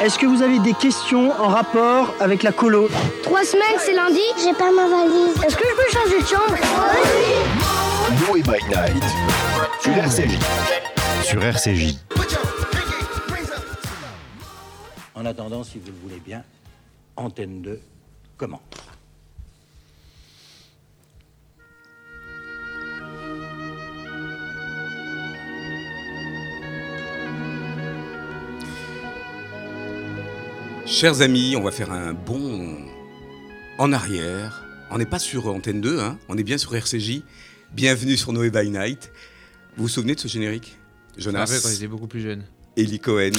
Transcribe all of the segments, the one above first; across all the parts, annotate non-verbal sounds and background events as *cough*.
Est-ce que vous avez des questions en rapport avec la colo Trois semaines, c'est lundi J'ai pas ma valise. Est-ce que je peux changer de chambre? Noé by Night sur RCJ. Sur RCJ. En attendant, si vous le voulez bien, Antenne 2 commence. Chers amis, on va faire un bond en arrière. On n'est pas sur Antenne 2, hein, on est bien sur RCJ. Bienvenue sur Noé by Night. Vous vous souvenez de ce générique Jonas quand j'étais beaucoup plus jeune. Eli Cohen.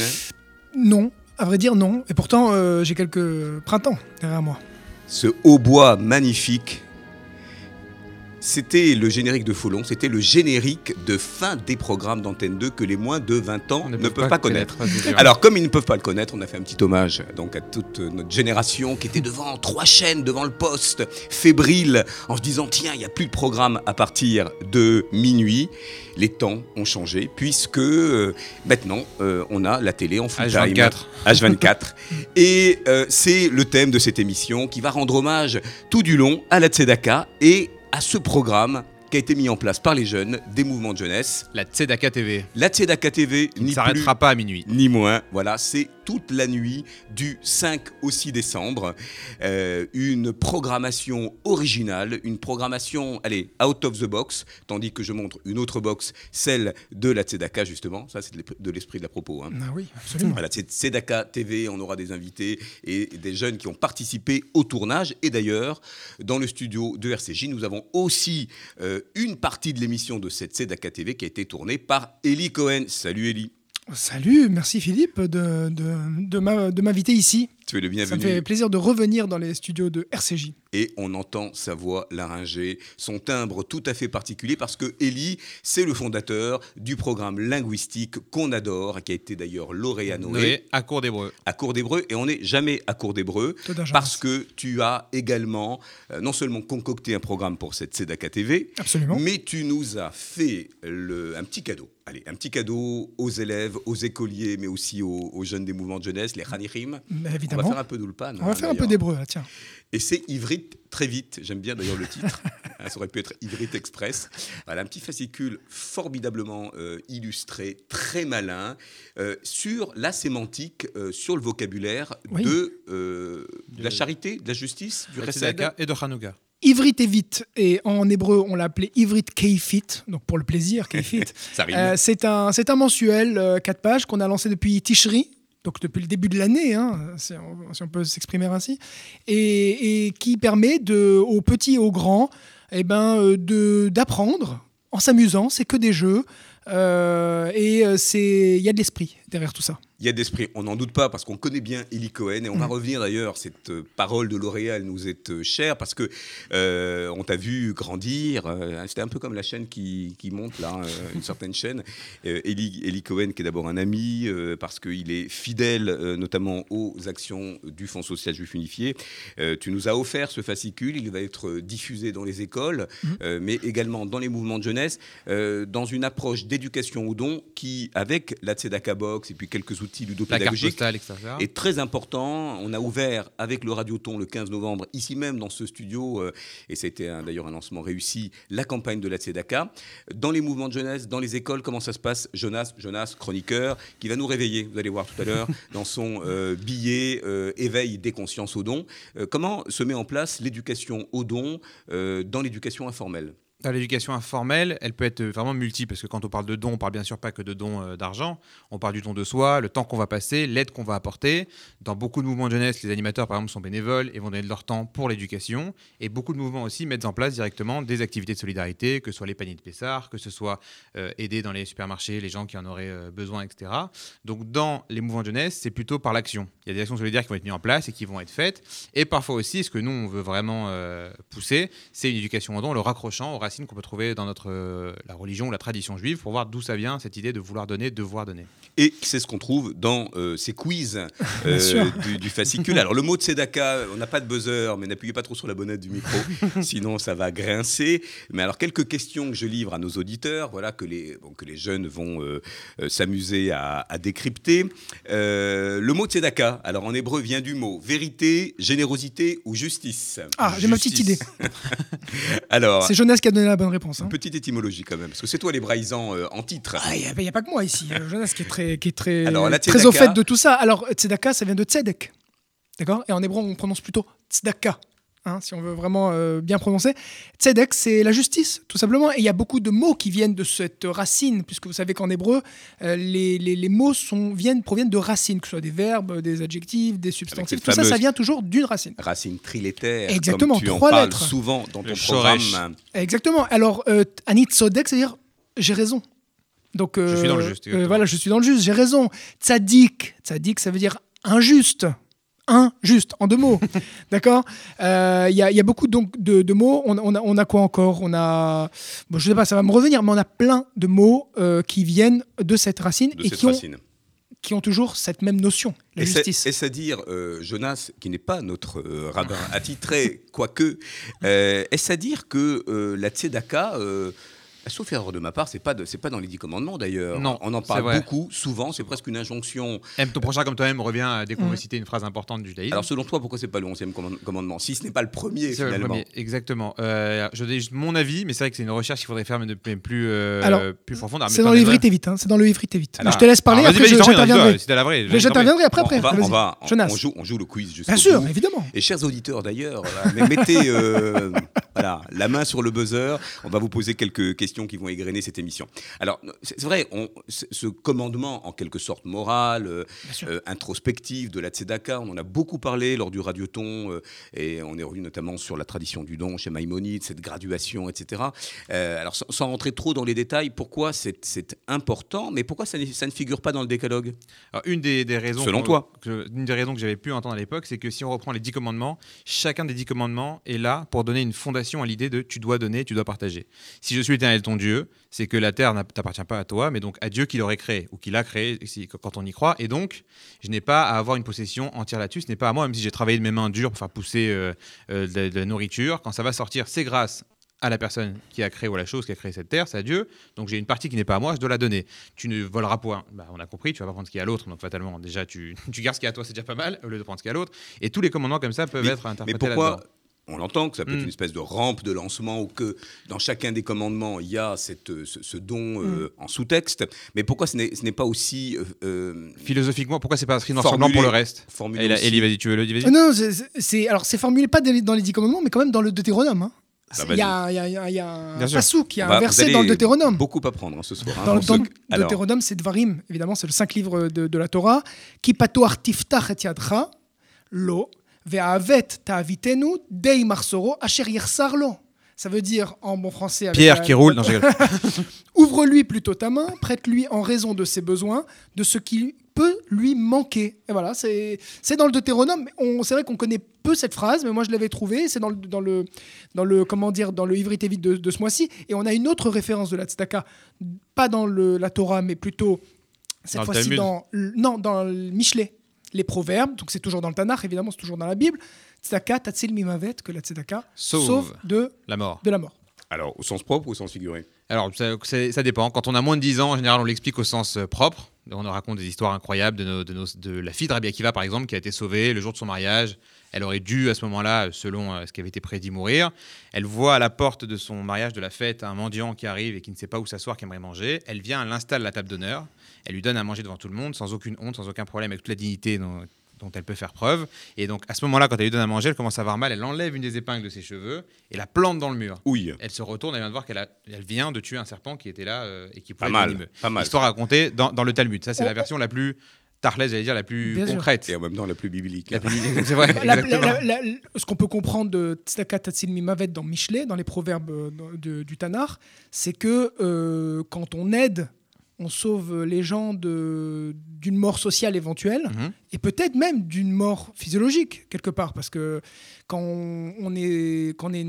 Non, à vrai dire non. Et pourtant, euh, j'ai quelques printemps derrière moi. Ce hautbois magnifique c'était le générique de Folon, c'était le générique de fin des programmes d'Antenne 2 que les moins de 20 ans ne, peuvent pas, connaître. Alors, comme ils ne peuvent pas le connaître, on a fait un petit hommage donc à toute notre génération qui était devant trois chaînes, devant le poste, fébrile, en se disant tiens, il n'y a plus de programme à partir de minuit. Les temps ont changé puisque euh, maintenant euh, on a la télé en full H24. H24. *laughs* et euh, c'est le thème de cette émission qui va rendre hommage tout du long à la Tzedaka et à ce programme qui a été mis en place par les jeunes des mouvements de jeunesse. La Tzedaka TV. La Tzedaka TV, ne s'arrêtera pas à minuit. Ni moins. Voilà, c'est toute la nuit du 5 au 6 décembre. Euh, une programmation originale, une programmation, allez, out of the box, tandis que je montre une autre box, celle de la Tzedaka, justement. Ça, c'est de l'esprit de la propos. Hein. Ah oui, absolument. Voilà, c'est Tzedaka TV, on aura des invités et des jeunes qui ont participé au tournage. Et d'ailleurs, dans le studio de RCJ, nous avons aussi euh, une partie de l'émission de cette Tzedaka TV qui a été tournée par Eli Cohen. Salut Eli. Salut, merci Philippe de, m'inviter ici. Tu es le bienvenu. Ça me fait plaisir de revenir dans les studios de RCJ. Et on entend sa voix laryngée, son timbre tout à fait particulier, parce que Eli, c'est le fondateur du programme linguistique qu'on adore, qui a été d'ailleurs lauréat Noé. à Cours d'Hébreu. À Cours d'Hébreu, et on n'est jamais à Cours d'Hébreu, parce que tu as également euh, non seulement concocté un programme pour cette Sedaka TV, Absolument. mais tu nous as fait le, un petit cadeau. Allez, un petit cadeau aux élèves, aux écoliers, mais aussi aux, jeunes des mouvements de jeunesse, les Khanirim. Évidemment. On va faire un peu d'Ulpan. On va faire un peu d'hébreu, tiens. Et c'est Ivrit très vite. J'aime bien d'ailleurs le titre. *laughs* Ça aurait pu être Ivrit Express. Voilà, un petit fascicule formidablement euh, illustré, très malin, euh, sur la sémantique, euh, sur le vocabulaire de, la charité, de la justice, du Chesed et de Hanouka. Ivrit et vite, et en hébreu on l'appelait Ivrit Keifit, donc pour le plaisir, Keifit. *laughs* c'est un, un mensuel, 4 pages, qu'on a lancé depuis Tishri, donc depuis le début de l'année, hein, si, on, peut s'exprimer ainsi, et, qui permet aux petits et aux grands eh ben, euh, d'apprendre en s'amusant, c'est que des jeux, euh, et euh, il y a de l'esprit derrière tout ça il y a d'esprit, on n'en doute pas, parce qu'on connaît bien Eli Cohen, et on va mm. revenir d'ailleurs, cette euh, parole de L'Oréal nous est euh, chère, parce que euh, on t'a vu grandir, c'était un peu comme la chaîne qui, qui monte là, *laughs* une certaine chaîne. Eli, Eli, Cohen, qui est d'abord un ami, parce qu'il est fidèle notamment aux actions du Fonds social juif unifié. tu nous as offert ce fascicule, il va être diffusé dans les écoles, mm. mais également dans les mouvements de jeunesse, dans une approche d'éducation au don qui, avec la Tzedaka Et puis quelques outils ludopédagogique est très important. On a ouvert avec le Radioton le 15 novembre, ici même dans ce studio, euh, et c'était d'ailleurs un lancement réussi, la campagne de la Tzedaka. Dans les mouvements de jeunesse, dans les écoles, comment ça se passe? Jonas, Jonas, chroniqueur, qui va nous réveiller, vous allez voir tout à l'heure, *laughs* dans son euh, billet euh, Éveil des consciences au don. comment se met en place l'éducation au don dans l'éducation informelle? L'éducation informelle, elle peut être vraiment multiple, parce que quand on parle de don, on parle bien sûr pas que de don euh, d'argent, on parle du don de soi, le temps qu'on va passer, l'aide qu'on va apporter. Dans beaucoup de mouvements de jeunesse, les animateurs, par exemple, sont bénévoles et vont donner de leur temps pour l'éducation. Et beaucoup de mouvements aussi mettent en place directement des activités de solidarité, que ce soit les paniers de Pessard, que ce soit euh, aider dans les supermarchés les gens qui en auraient euh, besoin, etc. Donc dans les mouvements de jeunesse, c'est plutôt par l'action. Il y a des actions solidaires qui vont être mises en place et qui vont être faites. Et parfois aussi, ce que nous, on veut vraiment pousser, c'est une éducation au don, le raccrochant au racines qu'on peut trouver dans notre, euh, la religion, la tradition juive, pour voir d'où ça vient, cette idée de vouloir donner, devoir donner. Et c'est ce qu'on trouve dans euh, ces quiz euh, *laughs* du, fascicule. Alors, le mot de Sedaka, on n'a pas de buzzer, mais n'appuyez pas trop sur la bonnette du micro, *laughs* sinon ça va grincer. Mais alors, quelques questions que je livre à nos auditeurs, voilà, que les, que les jeunes vont s'amuser à, à, décrypter. le mot de Sedaka, alors en hébreu, vient du mot vérité, générosité ou justice? Ah, j'ai ma petite idée. *laughs* Alors, c'est Jonas qui a donné la bonne réponse. Hein. Petite étymologie quand même, parce que c'est toi les euh, en titre. Il ah, n'y a, pas que moi ici. Euh, Jonas qui est très, qui est très, très au fait de tout ça. Alors, tzedaka, ça vient de tzedek. D'accord? Et en hébreu, on prononce plutôt tzedaka. Hein, si on veut vraiment euh, bien prononcer. Tzedek, c'est la justice, tout simplement. Et il y a beaucoup de mots qui viennent de cette racine, puisque vous savez qu'en hébreu, euh, les, les, mots sont, viennent, proviennent de racines, que ce soit des verbes, des adjectifs, des substantifs. Tout ça, ça vient toujours d'une racine. Racine trilétaire. Exactement, comme tu trois en parles lettres. souvent dans ton programme. Exactement. Alors, euh, Anit c'est-à-dire j'ai raison. Donc, je suis dans le juste. voilà, je suis dans le juste, j'ai raison. Tzadik, tzadik, ça veut dire injuste un juste, en deux mots. *laughs* D'accord Il euh, y, a beaucoup donc, de, mots. On, a, quoi encore? On a. Bon, je sais pas, ça va me revenir, mais on a plein de mots euh, qui viennent de cette racine et qui, Ont, qui ont toujours cette même notion, la justice. Est-ce à dire, euh, Jonas, qui n'est pas notre rabbin *laughs* attitré, quoique, est-ce à dire que la tzedaka Sauf erreur de ma part, c'est pas c'est pas dans les dix commandements d'ailleurs. Non, on en parle beaucoup, souvent. C'est presque une injonction. Aime ton prochain comme toi-même revient dès qu'on veut citer une phrase importante du judaïsme. Alors selon toi, pourquoi c'est pas le onzième commandement Si ce n'est pas le premier finalement. Le premier, exactement. Euh, je donne juste mon avis, mais c'est vrai que c'est une recherche qu'il faudrait faire, mais de plus euh, alors, plus profonde. C'est dans vite. Hein, c'est dans le vite. je te laisse parler. après, j'interviendrai. J'interviendrai après. Après. On va. On joue. On joue le quiz. Bien sûr, évidemment. Et chers auditeurs d'ailleurs, mettez euh, *laughs* la main sur le buzzer. On va vous poser quelques questions qui vont égrener cette émission. Alors, c'est vrai, on, ce commandement en quelque sorte moral, euh, euh, introspectif de la Tzedaka, on en a beaucoup parlé lors du Radioton, euh, et on est revenu notamment sur la tradition du don chez Maïmonide, cette graduation, etc. alors, sans, rentrer trop dans les détails, pourquoi c'est important, mais pourquoi ça, ça, ne figure pas dans le décalogue? Alors, Une des, raisons... Selon toi Une des raisons que j'avais pu entendre à l'époque, c'est que si on reprend les dix commandements, chacun des dix commandements est là pour donner une fondation à l'idée de tu dois donner, tu dois partager. Si je suis l'éternel ton Dieu, c'est que la terre n'appartient pas à toi, mais donc à Dieu qui l'aurait créé ou qui l'a créé quand on y croit. Et donc, je n'ai pas à avoir une possession entière là-dessus. Ce n'est pas à moi, même si j'ai travaillé de mes mains dures pour faire pousser euh, euh, de, la nourriture. Quand ça va sortir, c'est grâce à la personne qui a créé ou à la chose qui a créé cette terre, c'est à Dieu. Donc j'ai une partie qui n'est pas à moi, je dois la donner. Tu ne voleras point. Bah, on a compris, tu vas pas prendre ce qu'il y a à l'autre. Donc fatalement, déjà, tu, *laughs* tu gardes ce qu'il y a à toi, c'est déjà pas mal, au lieu de prendre ce qu'il y a à l'autre. Et tous les commandements comme ça peuvent être interprétés. Mais pourquoi on l'entend, que ça peut être mm. une espèce de rampe de lancement ou que dans chacun des commandements, il y a cette, ce, don euh, mm. en sous-texte. Mais pourquoi ce n'est pas aussi. Euh, euh, Philosophiquement, pourquoi c'est pas inscrit noir blanc pour le reste Elie, vas-y, tu veux le dire Non, c'est alors c'est formulé pas dans les dix commandements, mais quand même dans le Deutéronome. Hein. Ah, il y, a, y, a, y a un pasouk, il y a un verset dans le Deutéronome. Beaucoup à prendre hein, ce soir. Hein, dans, le Deutéronome, c'est Dvarim, évidemment, c'est le cinq livres de, de la Torah. Qui pato artiftach et yadcha, lo, dei marsoro Ça veut dire en bon français. Pierre qui roule. *laughs* Ouvre-lui plutôt ta main, prête-lui en raison de ses besoins, de ce qui peut lui manquer. Et voilà, c'est dans le Deutéronome. C'est vrai qu'on connaît peu cette phrase, mais moi je l'avais trouvée. C'est dans le, dans le, dans le, comment dire, dans le Ivrit vite de, de, ce mois-ci. Et on a une autre référence de la Tzedaka, pas dans le, la Torah, mais plutôt cette fois-ci dans, non, dans le Michelet les proverbes, donc c'est toujours dans le Tanakh, évidemment, c'est toujours dans la Bible. Tzedaka, tatsil mimavet, que la tzedaka sauve, de la mort. De la mort. Alors, au sens propre ou au sens figuré? Alors, ça, dépend. Quand on a moins de 10 ans, en général, on l'explique au sens euh, propre. On nous raconte des histoires incroyables de, de, la fille de Rabbi Akiva, par exemple, qui a été sauvée le jour de son mariage. Elle aurait dû, à ce moment-là, selon euh, ce qui avait été prédit, mourir. Elle voit à la porte de son mariage, de la fête, un mendiant qui arrive et qui ne sait pas où s'asseoir, qui aimerait manger. Elle vient, elle installe la table d'honneur. Elle lui donne à manger devant tout le monde, sans aucune honte, sans aucun problème, avec toute la dignité dont, dont elle peut faire preuve. Et donc, à ce moment-là, quand elle lui donne à manger, elle commence à avoir mal. Elle enlève une des épingles de ses cheveux et la plante dans le mur. Oui. Elle se retourne et vient de voir qu'elle elle vient de tuer un serpent qui était là euh, et qui pouvait pas mal, pas mal. Histoire racontée dans, dans le Talmud. Ça, c'est la version la plus Tarles, j'allais dire, la plus concrète. Et en même temps la plus biblique. c'est vrai. *laughs* ce qu'on peut comprendre de Tzedaka Tatsil Mimavet dans Michelet, dans les proverbes euh, du Tanar, c'est que euh, quand on aide on sauve les gens d'une mort sociale éventuelle mhm. et peut-être même d'une mort physiologique quelque part parce que quand on, est, quand on est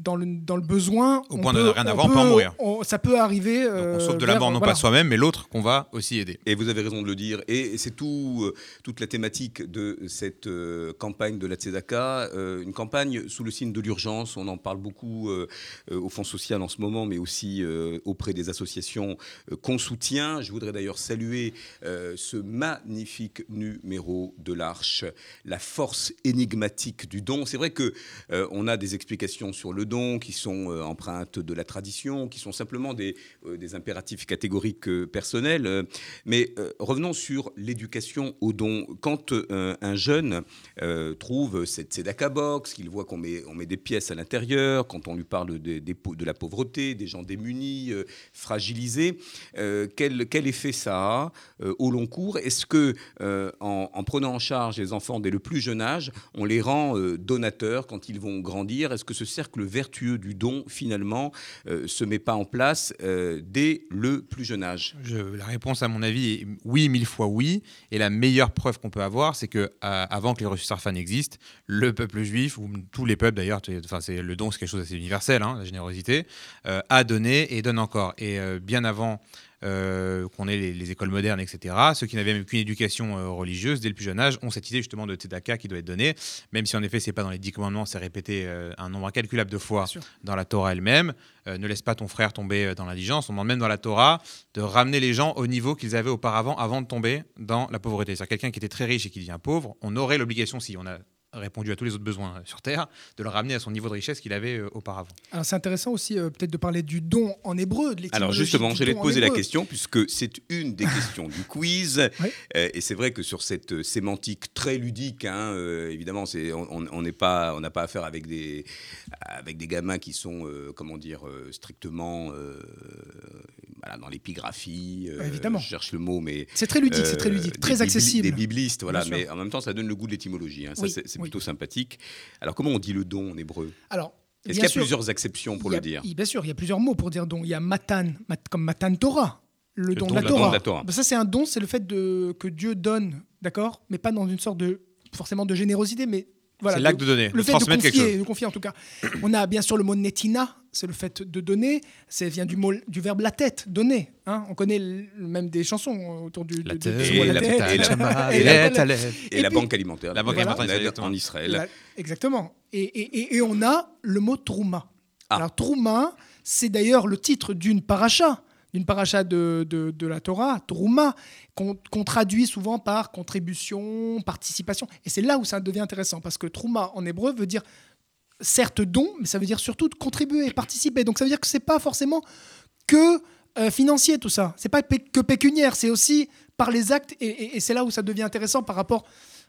dans, le, dans le besoin, au point de rien avoir, on peut en mourir. ça peut arriver. on sauve de la mort non pas soi-même, mais l'autre qu'on va aussi aider. Et vous avez raison de le dire. Et c'est tout, euh, toute la thématique de cette euh, campagne de la Tzedaka, euh, une campagne sous le signe de l'urgence. On en parle beaucoup au Fonds social en ce moment, mais aussi auprès des associations qu'on soutient. Je voudrais d'ailleurs saluer ce magnifique numéro de l'Arche, la force énigmatique du don. C'est vrai que euh, on a des explications sur le don qui sont euh, empreintes de la tradition, qui sont simplement des, euh, impératifs catégoriques personnels. mais revenons sur l'éducation au don. Quand un jeune trouve cette Tzedaka box, qu'il voit qu'on met, des pièces à l'intérieur, quand on lui parle de, la pauvreté, des gens démunis, fragilisés, quel, effet ça a au long cours Est-ce que en, en, prenant en charge les enfants dès le plus jeune âge, on les rend donateurs quand ils vont grandir? Est-ce que ce cercle vertueux du don, finalement, euh, se met pas en place euh, dès le plus jeune âge? La réponse, à mon avis, est oui, mille fois oui. Et la meilleure preuve qu'on peut avoir, c'est que avant que les reçus sarfans existent, le peuple juif, ou tous les peuples d'ailleurs, enfin, le don, c'est quelque chose d'assez universel, hein, la générosité, euh, a donné et donne encore. Et bien avant euh, qu'on ait les, écoles modernes, etc. Ceux qui n'avaient même qu'une éducation euh, religieuse dès le plus jeune âge ont cette idée justement de Tzedaka qui doit être donnée, même si en effet c'est pas dans les dix commandements, c'est répété euh, un nombre incalculable de fois dans la Torah elle-même. ne laisse pas ton frère tomber dans l'indigence. On demande même dans la Torah de ramener les gens au niveau qu'ils avaient auparavant avant de tomber dans la pauvreté. C'est-à-dire quelqu'un qui était très riche et qui devient pauvre, on aurait l'obligation, si on a répondu à tous les autres besoins sur Terre, de le ramener à son niveau de richesse qu'il avait euh, auparavant. Alors c'est intéressant aussi euh, peut-être de parler du don en hébreu. De Alors justement, j'allais te poser la question puisque c'est une des *laughs* questions du quiz. Euh, et c'est vrai que sur cette sémantique très ludique, hein, évidemment, c'est, on n'est pas, on n'a pas affaire avec des, avec des gamins qui sont, comment dire, strictement dans l'épigraphie. évidemment. Je cherche le mot, mais c'est très ludique, c'est très ludique, très accessible. Des biblistes, voilà. Mais en même temps, ça donne le goût de l'étymologie. Hein. c'est plutôt sympathique. Alors, comment on dit le don en hébreu? Alors, est-ce qu'il y a plusieurs exceptions pour le dire? Bien sûr, il y a plusieurs mots pour dire don. Il y a matan, comme matan Torah, le, don, de la, Torah. Ben, ça, c'est un don, c'est le fait de, que Dieu donne, d'accord? Mais pas dans une sorte de forcément de générosité, mais voilà, c'est l'acte de donner, le fait de confier, de confier en tout cas. On a bien sûr le mot netina, c'est le fait de donner. Ça vient du, mot, du verbe la tête, donner. Hein. On connaît même des chansons autour du. La *laughs* tête, et, la, et, la banque alimentaire. La banque alimentaire en Israël. exactement. Et, on a le mot trouma. Ah. Alors trouma, c'est d'ailleurs le titre d'une paracha d'une paracha de, de, la Torah, Trouma, qu'on traduit souvent par contribution, participation. Et c'est là où ça devient intéressant, parce que Trouma en hébreu veut dire certes don, mais ça veut dire surtout de contribuer, participer. Donc ça veut dire que c'est pas forcément que euh, financier tout ça. C'est pas que pécuniaire, c'est aussi par les actes. Et c'est là où ça devient intéressant par rapport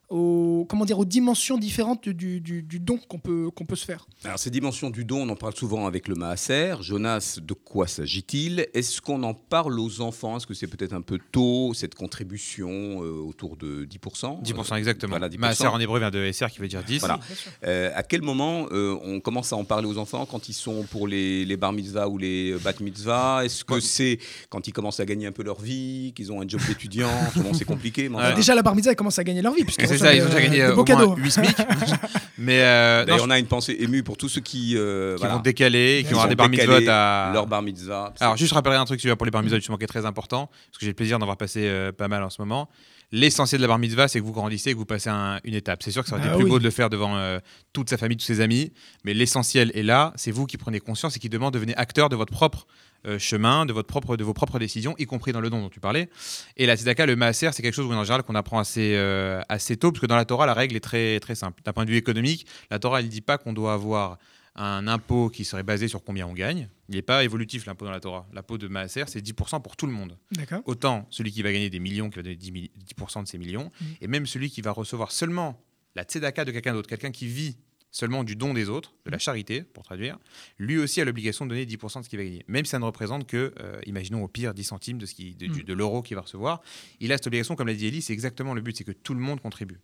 aux, comment dire, aux dimensions différentes du, du, don qu'on peut, qu'on peut se faire. Alors ces dimensions du don, on en parle souvent avec le Maaser. Jonas, de quoi s'agit-il? Est-ce qu'on en parle aux enfants? Est-ce que c'est peut-être un peu tôt, cette contribution euh, autour de 10% 10% exactement. Voilà, Maaser en hébreu vient de SR qui veut dire 10. Voilà. Euh, à quel moment euh, on commence à en parler aux enfants quand ils sont pour les, les bar mitzvah ou les bat mitzvah? Est-ce que c'est quand ils commencent à gagner un peu leur vie, qu'ils ont un job d'étudiant? C'est compliqué. Déjà la bar mitzvah, ils commencent à gagner leur vie. Puisque *laughs* c'est ça, ils ont déjà gagné au moins 8 SMIC. *laughs* mais euh, on a une pensée émue pour tous ceux qui, euh, qui vont décaler, qui vont avoir des bar mitzvot à leur bar mitzvah. Alors juste rappeler un truc pour les bar mitzvot justement qui est très important parce que j'ai le plaisir d'en avoir passé euh, pas mal en ce moment. L'essentiel de la bar mitzvah, c'est que vous grandissez et que vous passez une étape. C'est sûr que ça aurait été ah plus beau de le faire devant toute sa famille, tous ses amis, mais l'essentiel est là. C'est vous qui prenez conscience et qui demande de devenir acteur de votre propre euh, chemin, de, votre propre, de vos propres décisions, y compris dans le don dont tu parlais. Et la tzedaka, le maaser, c'est quelque chose en général qu'on apprend assez, euh, assez tôt, parce que dans la Torah, la règle est très, très simple. D'un point de vue économique, la Torah, elle ne dit pas qu'on doit avoir un impôt qui serait basé sur combien on gagne. Il n'est pas évolutif l'impôt dans la Torah. L'impôt de Maaser, c'est 10% pour tout le monde. Autant celui qui va gagner des millions, qui va donner 10%, 10 de ses millions, mmh. et même celui qui va recevoir seulement la tzedaka de quelqu'un d'autre, quelqu'un qui vit seulement du don des autres, de la charité, pour traduire, lui aussi a l'obligation de donner 10% de ce qu'il va gagner. Même si ça ne représente que, euh, imaginons au pire, 10 centimes de, ce qui, de, l'euro qu'il va recevoir, il a cette obligation, comme l'a dit Elie, c'est exactement le but, c'est que tout le monde contribue.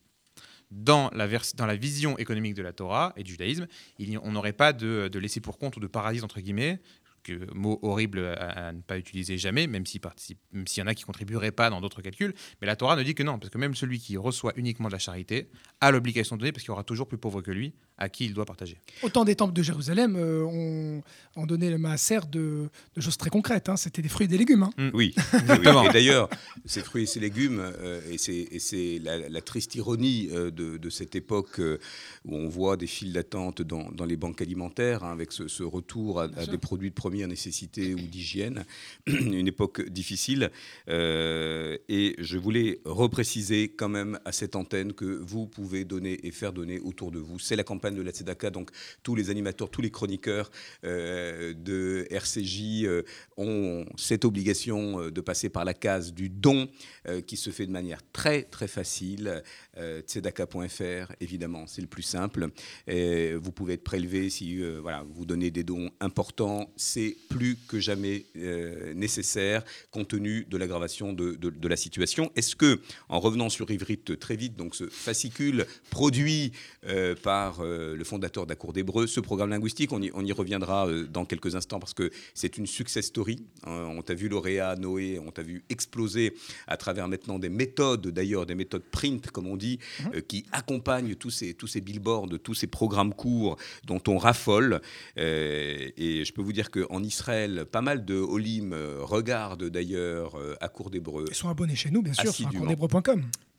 Dans la, dans la vision économique de la Torah et du judaïsme, il on n'aurait pas de, de laisser pour compte ou de paradis, entre guillemets, que, mot horrible à, ne pas utiliser jamais, même s'il y en a qui contribueraient pas dans d'autres calculs. Mais la Torah ne dit que non, parce que même celui qui reçoit uniquement de la charité a l'obligation de donner, parce qu'il y aura toujours plus pauvre que lui à qui il doit partager. Autant des temples de Jérusalem euh, ont, ont, donné le maaser de, de, choses très concrètes. Hein. C'était des fruits et des légumes. Hein. Oui, *laughs* exactement. et d'ailleurs, ces fruits et ces légumes, euh, et c'est la, triste ironie euh, de, de, cette époque où on voit des files d'attente dans, dans, les banques alimentaires, hein, avec ce, retour à, des produits de première nécessité ou d'hygiène, *clears throat* une époque difficile. et je voulais repréciser quand même à cette antenne que vous pouvez donner et faire donner autour de vous. C'est la campagne de la Tzedaka. Donc tous les animateurs, tous les chroniqueurs euh, de RCJ euh, ont cette obligation euh, de passer par la case du don qui se fait de manière très très facile. tzedaka.fr, évidemment, c'est le plus simple. Vous pouvez être prélevé si voilà, vous donnez des dons importants. Plus que jamais nécessaire compte tenu de l'aggravation de, de, la situation. Est-ce que, en revenant sur Ivrit très vite, donc ce fascicule produit par euh, le fondateur d'Accour d'Hébreu. Ce programme linguistique, on y, reviendra euh, dans quelques instants parce que c'est une success story. Hein. on t'a vu lauréat, Noé, on t'a vu exploser à travers maintenant des méthodes, d'ailleurs des méthodes print, comme on dit, mhm. euh, qui accompagnent tous ces, tous ces billboards, tous ces programmes courts dont on raffole. et je peux vous dire qu'en Israël, pas mal de Olim regardent d'ailleurs Accour d'Hébreu. Ils sont abonnés chez nous, bien sûr, sur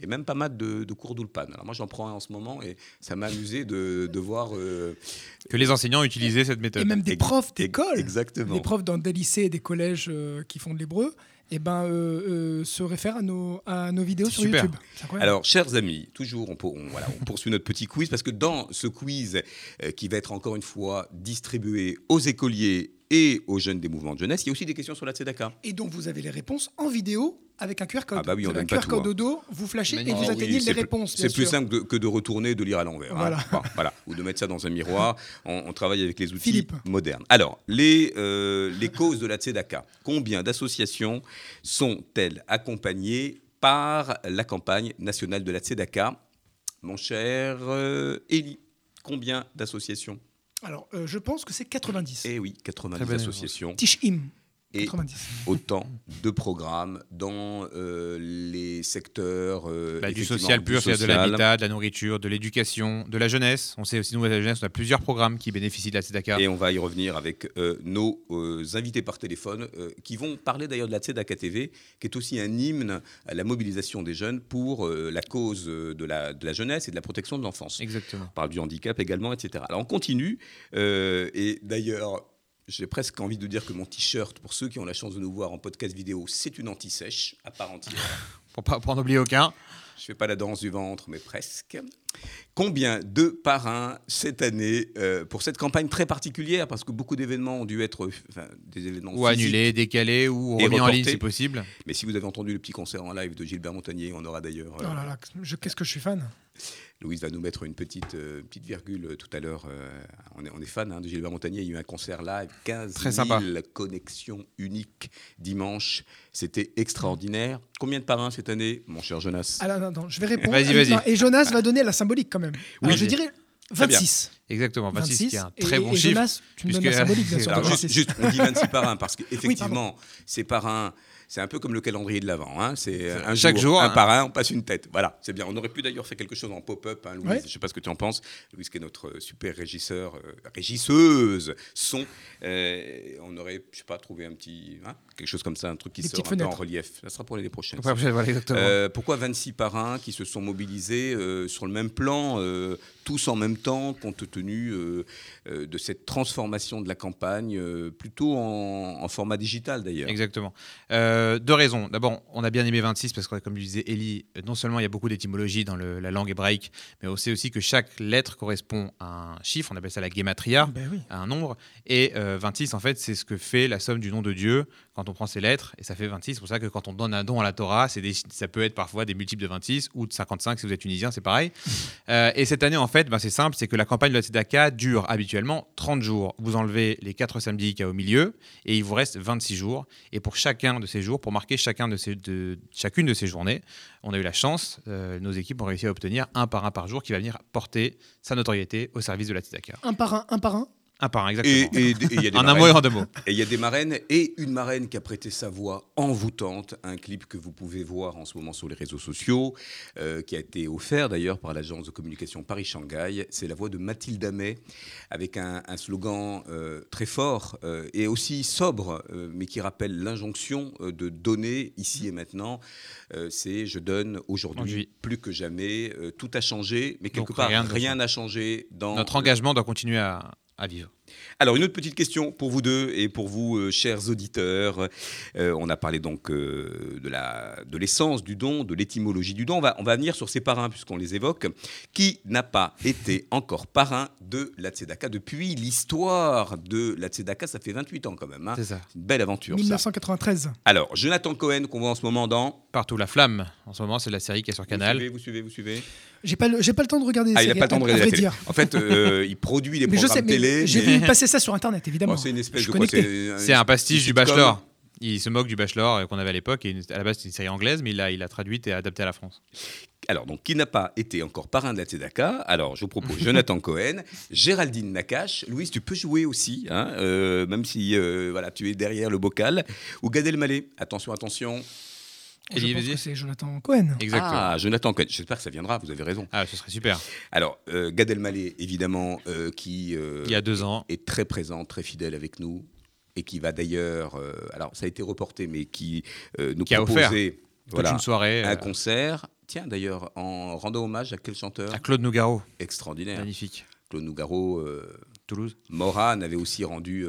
et même pas mal de, cours d'Ulpan. Alors moi j'en prends un en ce moment et ça m'a amusé de, voir... Euh, que les enseignants utilisaient cette méthode. Et même des profs d'école, Exactement. des profs dans des lycées et des collèges euh, qui font de l'hébreu, et eh ben, euh, se réfèrent à nos, à nos vidéos sur YouTube. Alors, chers amis, toujours, on, voilà, on, poursuit notre petit quiz parce que dans ce quiz qui va être encore une fois distribué aux écoliers et aux jeunes des mouvements de jeunesse, il y a aussi des questions sur la Tzedaka. Et donc, vous avez les réponses en vidéo avec un QR code. Ah bah oui, on un QR code au dos, vous flashez et vous atteignez les réponses. C'est plus simple que de retourner, de lire à l'envers. Hein. Voilà. Ou de mettre ça dans un miroir. On, travaille avec les outils modernes. Alors, les, euh, les causes de la Tzedaka. Combien d'associations sont-elles accompagnées par la campagne nationale de la Tzedaka? Mon cher euh, Eli, combien d'associations? Alors, euh, je pense que c'est 90. Eh oui, 90 associations. Tishim et autant de programmes dans euh, les secteurs euh, bah, du social pur, c'est-à-dire de l'habitat, de la nourriture, de l'éducation, de la jeunesse. On sait aussi, nous, à la jeunesse, on a plusieurs programmes qui bénéficient de la Tzedaka. Et on va y revenir avec euh, nos invités par téléphone, qui vont parler d'ailleurs de la Tzedaka TV, qui est aussi un hymne à la mobilisation des jeunes pour la cause de la, de la jeunesse et de la protection de l'enfance. Exactement. On parle du handicap également, etc. Alors on continue, et d'ailleurs, j'ai presque envie de dire que mon t-shirt, pour ceux qui ont la chance de nous voir en podcast vidéo, c'est une anti-sèche à part entière. *laughs* pour pas pour en oublier aucun. Je fais pas la danse du ventre, mais presque. Combien de parrains cette année euh, pour cette campagne très particulière Parce que beaucoup d'événements ont dû être des événements ou annulés, décalés ou remis en ligne si possible. Mais si vous avez entendu le petit concert en live de Gilbert Montagnier, on aura d'ailleurs. oh là là, qu'est-ce que je suis fan Louise va nous mettre une petite, euh, petite virgule euh, tout à l'heure. Euh, on, est, on est fan hein, de Gilbert Montagnier. Il y a eu un concert là, 15 Très 000 connexions uniques dimanche. C'était extraordinaire. Combien de parrains cette année, mon cher Jonas? Ah non, non, je vais répondre. Vas-y, vas-y. Et Jonas va donner la symbolique quand même. Oui, je dirais 26. Exactement, 26, qui est un très bon chiffre. Jonas, tu me la symbolique, bien *laughs* sûr. juste, on dit 26 parrains parce *laughs* qu'effectivement, ces parrains c'est un peu comme le calendrier de l'Avent. Hein. C'est un Chaque jour, un hein. par un, on passe une tête. Voilà, c'est bien. On aurait pu d'ailleurs faire quelque chose en pop-up. Hein, Louise, je ne sais pas ce que tu en penses. Louise, qui est notre super régisseur, euh, régisseuse son. Euh, on aurait, je sais pas, trouvé un petit, hein, quelque chose comme ça, un truc qui sort un peu en relief. Ça sera pour l'année prochaine. Euh, pourquoi 26 parrains qui se sont mobilisés sur le même plan, tous en même temps, compte tenu de cette transformation de la campagne, plutôt en, en, format digital d'ailleurs Exactement. Euh, deux raisons. D'abord, on a bien aimé 26 parce que, comme disait Ellie, non seulement il y a beaucoup d'étymologies dans la langue hébraïque, mais on sait aussi que chaque lettre correspond à un chiffre, on appelle ça la gematria, ben à un nombre. Et 26, euh, en fait, c'est ce que fait la somme du nom de Dieu quand on prend ces lettres, et ça fait 26. C'est pour ça que quand on donne un don à la Torah, des, ça peut être parfois des multiples de 26 ou de 55 si vous êtes tunisien, c'est pareil. *laughs* Euh, et cette année, en fait, ben, c'est simple, c'est que la campagne de la Tzedaka dure habituellement 30 jours. Vous enlevez les 4 samedis qu'il y a au milieu, et il vous reste 26 jours. Et pour chacun de ces jours, pour marquer chacun de ces, chacune de ces journées, on a eu la chance, euh, nos équipes ont réussi à obtenir un par un par jour qui va venir porter sa notoriété au service de la Tzedaka. Un par un, un par un? Un parrain, exactement. Et, et- et il y a des En *laughs* un mot et en deux mots. Et il y a des marraines et une marraine qui a prêté sa voix envoûtante, un clip que vous pouvez voir en ce moment sur les réseaux sociaux, euh, qui a été offert d'ailleurs par l'agence de communication Paris-Shanghai. C'est la voix de Mathilde Amet, avec un, un slogan euh, très fort euh, et aussi sobre, mais qui rappelle l'injonction de donner ici et maintenant. C'est je donne aujourd'hui plus que jamais. Tout a changé, mais quelque Donc, part rien n'a changé dans Notre engagement doit continuer à, à vivre. alors, une autre petite question pour vous deux et pour vous, euh, chers auditeurs. Euh, on a parlé donc euh, de l'essence du don, de l'étymologie du don. On va, on va venir sur ces parrains puisqu'on les évoque. Qui n'a pas été encore parrain de la Tzedaka depuis l'histoire de la Tzedaka? Ça fait 28 ans quand même. hein. C'est ça. Une belle aventure, ça. 1993. Alors, Jonathan Cohen, qu'on voit en ce moment dans... Partout la flamme. En ce moment, c'est la série qui est sur Canal. Vous suivez, vous suivez, vous suivez? J'ai pas, le- j'ai pas le temps de regarder. Ah, il séries, pas le temps de regarder la télé. En fait, euh, *laughs* il produit les Mais je programmes sais, mais télé. j'ai mais- vu passer ça sur Internet, évidemment. Oh, c'est une espèce Je de quoi. C'est C'est un pastiche du Bachelor. Il se moque du Bachelor euh, qu'on avait à l'époque. Et à la base, c'est une série anglaise, mais il l'a il l'a traduite et adaptée à la France. Alors, donc, qui n'a pas été encore parrain de la Tzedaka? Alors, je vous propose *laughs* Jonathan Cohen, Géraldine Nakache. Louise, tu peux jouer aussi, hein, euh, même si euh, voilà, tu es derrière le bocal. Ou Gad Elmaleh. Attention, attention. Je pense Bézier que c'est Jonathan Cohen. Exactement. Ah, Jonathan Cohen. J'espère que ça viendra, vous avez raison. Ah, ce serait super. Alors, euh, Gad Elmaleh, évidemment, euh, qui euh, Il y a deux ans. est très présent, très fidèle avec nous. Et qui va d'ailleurs, euh, alors ça a été reporté, mais qui euh, nous Qui a offert proposait Toute voilà, une soirée un concert. Tiens, d'ailleurs, en rendant hommage à quel chanteur à Claude Nougaro. Extraordinaire. Magnifique. Claude Nougaro, euh, Toulouse. Morane avait aussi rendu.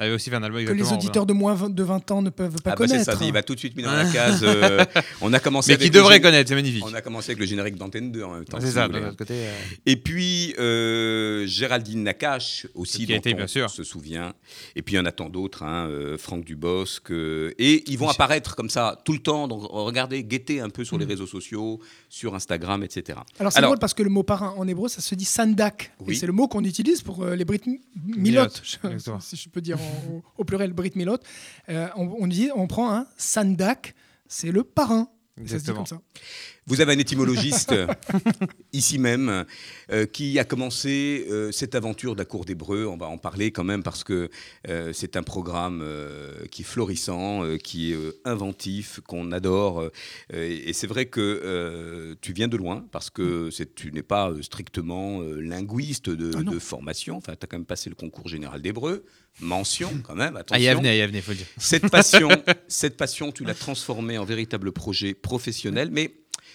Euh, avait aussi fait un album Que les exactement, auditeurs de moins de 20 ans ne peuvent pas Ah bah c'est connaître. ça, il va tout de suite mis dans la case. euh, *laughs* on a commencé Mais avec qui le devrait connaître, c'est magnifique. On a commencé avec le générique d'Antenne 2 en même temps. C'est si ça, de notre côté. euh, Et puis euh, Géraldine Nakache aussi, Qui a dont été, on bien sûr. se souvient. Et puis il y en a tant d'autres, hein, euh, Franck Dubosc. euh, et ils vont apparaître comme ça tout le temps. Donc regardez, guettez un peu sur Mm. les réseaux sociaux, sur Instagram, etc. Alors c'est drôle parce que le mot parrain en hébreu, ça se dit sandak. Oui. Et c'est le mot qu'on utilise pour euh, les Brit Milot, Milot, exactement. *laughs* si je peux dire au, au pluriel Brit Milot. Euh, on, on dit, on prend un sandak, c'est le parrain. Et Ça se dit Exactement. comme ça. Vous avez un étymologiste *laughs* ici même euh, qui a commencé euh, cette aventure de la Cour d'Hébreu. On va en parler quand même parce que euh, c'est un programme euh, qui est florissant, euh, qui est euh, inventif, qu'on adore. euh, et c'est vrai que euh, tu viens de loin parce que tu n'es pas euh, strictement euh, linguiste de, Ah de formation. Enfin, tu as quand même passé le concours général d'hébreu. Mention quand même, Ah, attention. y venait, y faut le dire. Cette passion, *laughs* cette passion, tu l'as transformée en véritable projet professionnel, mais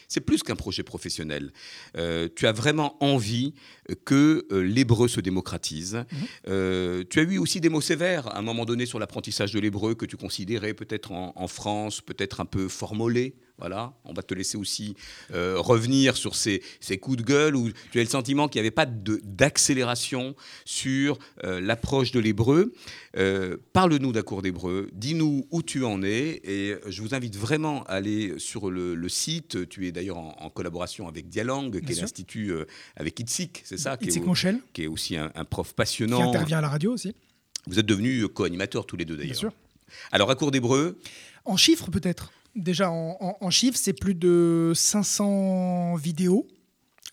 c'est plus qu'un projet professionnel. Euh, tu as vraiment envie euh, que euh, l'hébreu se démocratise. Euh, tu as eu aussi des mots sévères à un moment donné sur l'apprentissage de l'hébreu que tu considérais peut-être en, en France, peut-être un peu formolé. Voilà, on va te laisser aussi euh, revenir sur ces, ces coups de gueule où tu as le sentiment qu'il n'y avait pas d'accélération sur euh, l'approche de l'hébreu. Euh, Parle-nous d'un cours d'hébreu, dis-nous où tu en es et je vous invite vraiment à aller sur le, le site. Tu es d'ailleurs en, en collaboration avec Dialang, qui est l'institut avec Itzik, c'est ça qui est, Itzik Monchel, qui est aussi un, un prof qui passionnant. intervient à la radio aussi, Vous êtes devenus co-animateurs tous les deux bien d'ailleurs. sûr. Alors, à cours d'hébreu, En chiffres peut-être? Déjà en, en- en chiffres, c'est plus de 500 vidéos,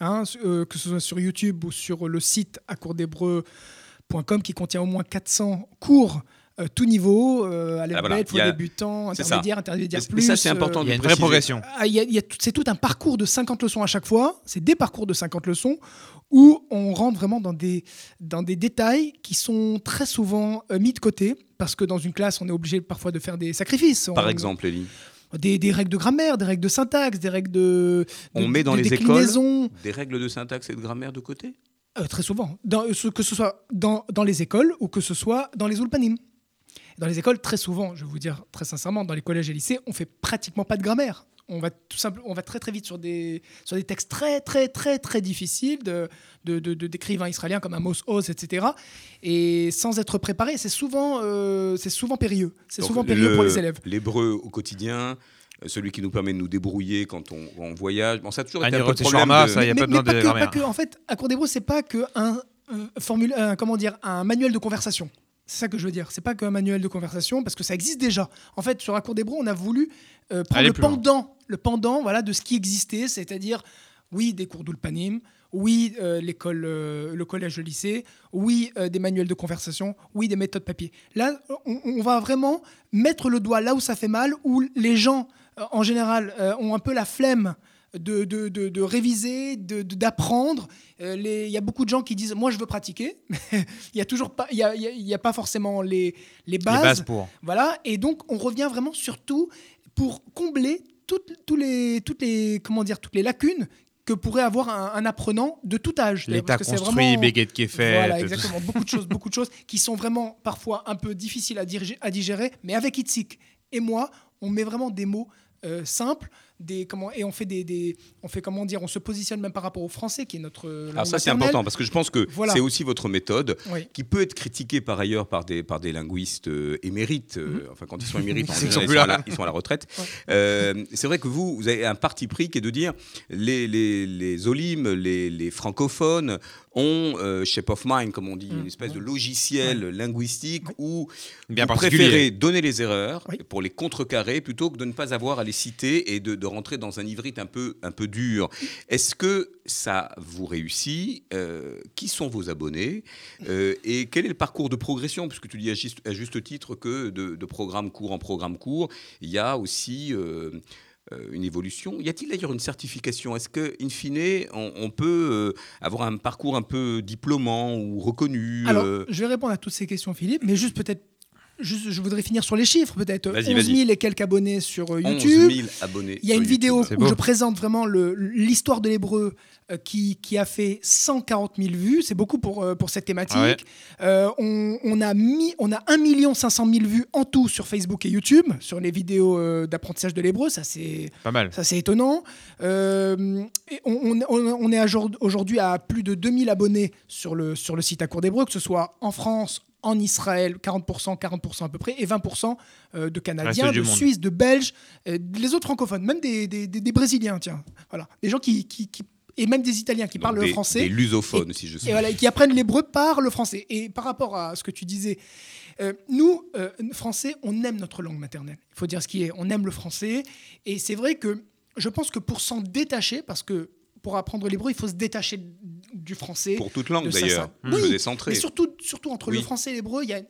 hein, euh, que ce soit sur YouTube ou sur le site accourdhébreu.com qui contient au moins 400 cours. euh, tout niveau, euh, à Ah, voilà, pour il y a- débutants, intermédiaires, intermédiaires plus. ça, c'est euh, important Il y a une vraie progression. ah, c'est tout un parcours de 50 leçons à chaque fois. C'est des parcours de 50 leçons où on rentre vraiment dans des, dans des détails qui sont très souvent euh, mis de côté parce que dans une classe, on est obligé parfois de faire des sacrifices. Par On- exemple, Elie, des, des règles de grammaire, des règles de syntaxe, des règles de, On de- met dans de les écoles des règles de syntaxe et de grammaire de côté? Euh, très souvent, dans, euh, que ce soit dans, dans les écoles ou que ce soit dans les ulpanim. Dans les écoles, très souvent, je vais vous dire très sincèrement, dans les collèges et lycées, on fait pratiquement pas de grammaire. On va tout simplement, on va très très vite sur des sur des textes très très très très difficiles de de- de- de- d'écrivains israéliens comme Amos Oz, etc. Et sans être préparé, c'est souvent euh, c'est souvent périlleux. C'est souvent périlleux le- pour les élèves. L'hébreu au quotidien, euh, celui qui nous permet de nous débrouiller quand on, on voyage. Bon, ça a toujours été Annie un peu problème. Shawarma, de- ça, y a mais, pas mais besoin de que, grammaire. pas que, en fait, à cours d'hébreu, c'est pas que un, euh, formule, un- comment dire, un manuel de conversation. C'est ça que je veux dire. C'est pas qu'un manuel de conversation parce que ça existe déjà. En fait, sur un cours d'hébreu, on a voulu euh, prendre le loin. pendant, le pendant, voilà, de ce qui existait, c'est-à-dire oui, des cours d'Ulpanim, oui, euh, l'école, euh, le collège, le lycée, oui, des manuels de conversation, oui, des méthodes papier. Là, on, va vraiment mettre le doigt là où ça fait mal, où les gens, en général, ont un peu la flemme de, de, de, réviser, d'apprendre. Il y a beaucoup de gens qui disent Moi, je veux pratiquer. *laughs* Il n'y a toujours pas, il y a, y a, pas forcément les, les, bases. les bases. pour. Voilà. Et donc, on revient vraiment surtout pour combler toutes, les, toutes, les, comment dire, toutes les lacunes que pourrait avoir un, apprenant de tout âge. L'état construit. Béguette qui est fait. Voilà, exactement. beaucoup de choses, beaucoup de choses qui sont vraiment parfois un peu difficiles à, à digérer, mais avec Itzik et moi, on met vraiment des mots euh, simples des comment et on fait des, des, on fait comment dire on se positionne même par rapport au français qui est notre langue alors ça c'est important parce que je pense que c'est aussi votre méthode qui peut être critiquée par ailleurs par des par des linguistes euh, émérites euh, mhm. enfin quand ils sont émérites *laughs* ils, sont à la, ils, sont à la, retraite. Euh, c'est vrai que vous vous avez un parti pris qui est de dire les les, les Olim les, les francophones ont shape of mind comme on dit une mhm. espèce de logiciel linguistique où Bien vous préférez donner les erreurs pour les contrecarrer plutôt que de ne pas avoir à les citer et de de rentrer dans un ivrite un peu, un peu dur. Est-ce que ça vous réussit? Euh, Qui sont vos abonnés? Euh, Et quel est le parcours de progression? Puisque tu dis à juste, titre que de, programme court en programme court, il y a aussi... Euh, une évolution. Y a-t-il d'ailleurs une certification? Est-ce que, in fine, on, peut avoir un parcours un peu diplômant ou reconnu Alors, je vais répondre à toutes ces questions, Philippe, mais juste peut-être je voudrais finir sur les chiffres, peut-être. 11 000 et quelques abonnés sur euh, YouTube. 11 000 abonnés. Il y a une vidéo où je présente vraiment l'histoire de l'hébreu euh, qui, qui, a fait 140 000 vues. C'est beaucoup pour, euh, pour cette thématique. Ah on, on, a mis, on a 1 500 000 vues en tout sur Facebook et YouTube, sur les vidéos d'apprentissage de l'hébreu. Ça, c'est pas mal. Ça, c'est étonnant. Et on, on, est aujourd'hui à plus de 2000 abonnés sur le, sur le site à cours d'hébreu, que ce soit en France, en Israël, 40%, 40% à peu près, et 20% euh, de Canadiens, de Suisses, de Belges, euh, les autres francophones, même des, des, Brésiliens, tiens. Voilà. Des gens qui, qui, et même des Italiens qui parlent le français. Des lusophones, si je sais. Et voilà, qui apprennent l'hébreu par le français. Et par rapport à ce que tu disais, euh, nous, Français, on aime notre langue maternelle. Il faut dire ce qui est. On aime le français. Et c'est vrai que je pense que pour s'en détacher, parce que pour apprendre l'hébreu, il faut se détacher du français. Pour toute langue d'ailleurs, oui, décentrer. Mais surtout, surtout entre le français et l'hébreu, il y a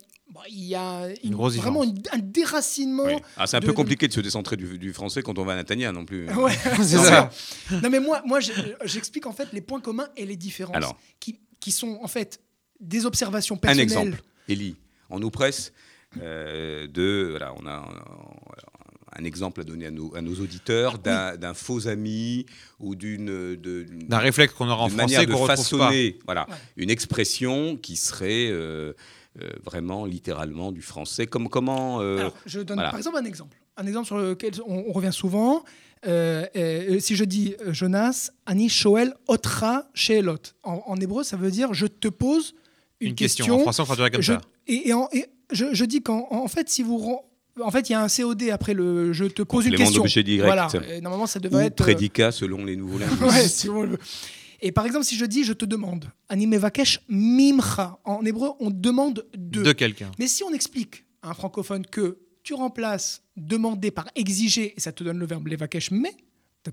il y a une, vraiment un déracinement. Ah, c'est un peu compliqué de se décentrer du, français quand on va à Natania non plus. Ouais, *laughs* c'est ça. non, mais moi, moi j'explique en fait les points communs et les différences qui, qui, sont en fait des observations personnelles. Un exemple, Elie, on nous presse euh, de. Voilà, on a, un exemple à donner à nos, à nos auditeurs ah, d'un faux ami ou d'une d'un réflexe qu'on aura en français qu'on façonner voilà une expression qui serait euh, euh, vraiment littéralement du français. Comme comment euh, je donne par exemple un exemple. Un exemple sur lequel on, revient souvent si je dis Jonas Ani Shoel Otra Sheelot. En, en hébreu ça veut dire je te pose une, question, en français on traduirait comme ça. et, et, je, je, dis qu'en en fait si vous en fait, il y a un COD après le je te pose une question. Voilà. normalement, ça devrait être. Euh, prédicat selon les nouveaux *laughs* linguistes. Et par exemple, si je dis je te demande, anime vakesh mimcha, en hébreu, on demande de. De quelqu'un. Mais si on explique à un francophone que tu remplaces demander par exiger, et ça te donne le verbe levakesh mais,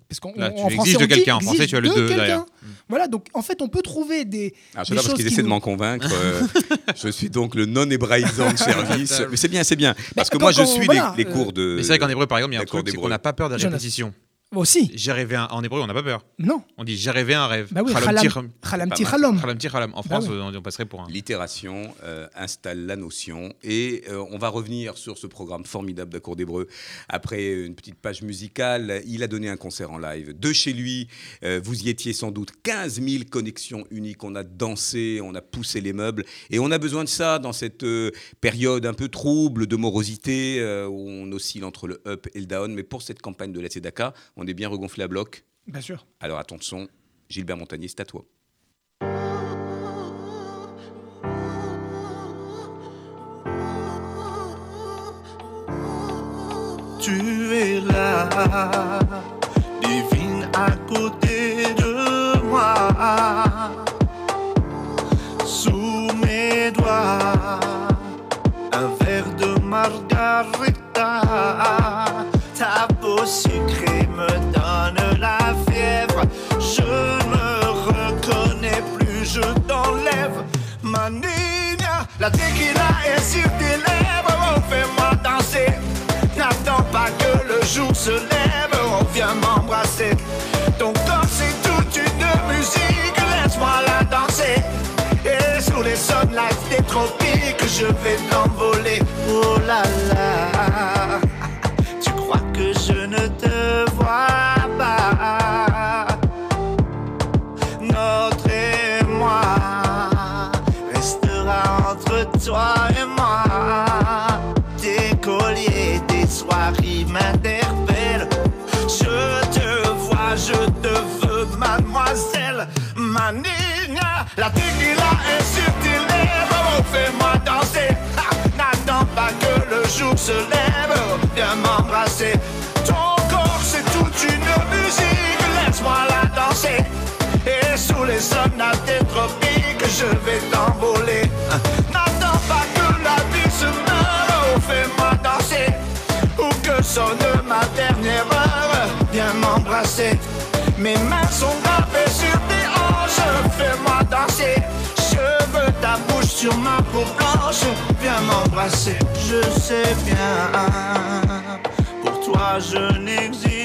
parce qu'en français, de quelqu'un. En français, tu as le de derrière. Mm. Voilà, donc en fait, on peut trouver des. Ah, des parce qu'ils essaient de m'en convaincre. Euh, *laughs* je suis donc le non-hébraïsant de service. Mais c'est bien, c'est bien. Parce que moi, je suis les, cours de. Mais c'est vrai qu'en hébreu, par exemple, il y a un truc, c'est qu'on n'a pas peur de la répétition aussi. J'ai rêvé un... En hébreu, on n'a pas peur. Non. On dit j'ai rêvé un rêve. Bah oui, Chalamti chalam. En France, on passerait pour un. L'itération euh, installe la notion. Et euh, on va revenir sur ce programme formidable d'Accord d'Hébreu après une petite page musicale. Il a donné un concert en live de chez lui. Euh, vous y étiez sans doute 15 000 connexions uniques. On a dansé, on a poussé les meubles. Et on a besoin de ça dans cette période un peu trouble de morosité où on oscille entre le up et le down. Mais pour cette campagne de la Tzedaka, on est bien regonflé à bloc Bien sûr. Alors attention, Gilbert Montagnier, c'est à toi. Tu es là, divine à côté de moi, sur tes lèvres, oh fais-moi danser. N'attends pas que le jour se lève, oh viens m'embrasser. Ton corps c'est toute une musique, laisse-moi la danser. Et sous les sunlights des tropiques, je vais t'envoler. Oh là là, jour se lève. Viens m'embrasser. Ton corps, c'est toute une musique. Laisse-moi la danser. Et sous les sonates des tropiques, je vais t'envoler. N'attends pas que la vie se meure, fais-moi danser. Ou que sonne ma dernière heure, viens m'embrasser. Mes mains sont gravées sur ma peau blanche, viens m'embrasser. Je sais bien, pour toi je n'existe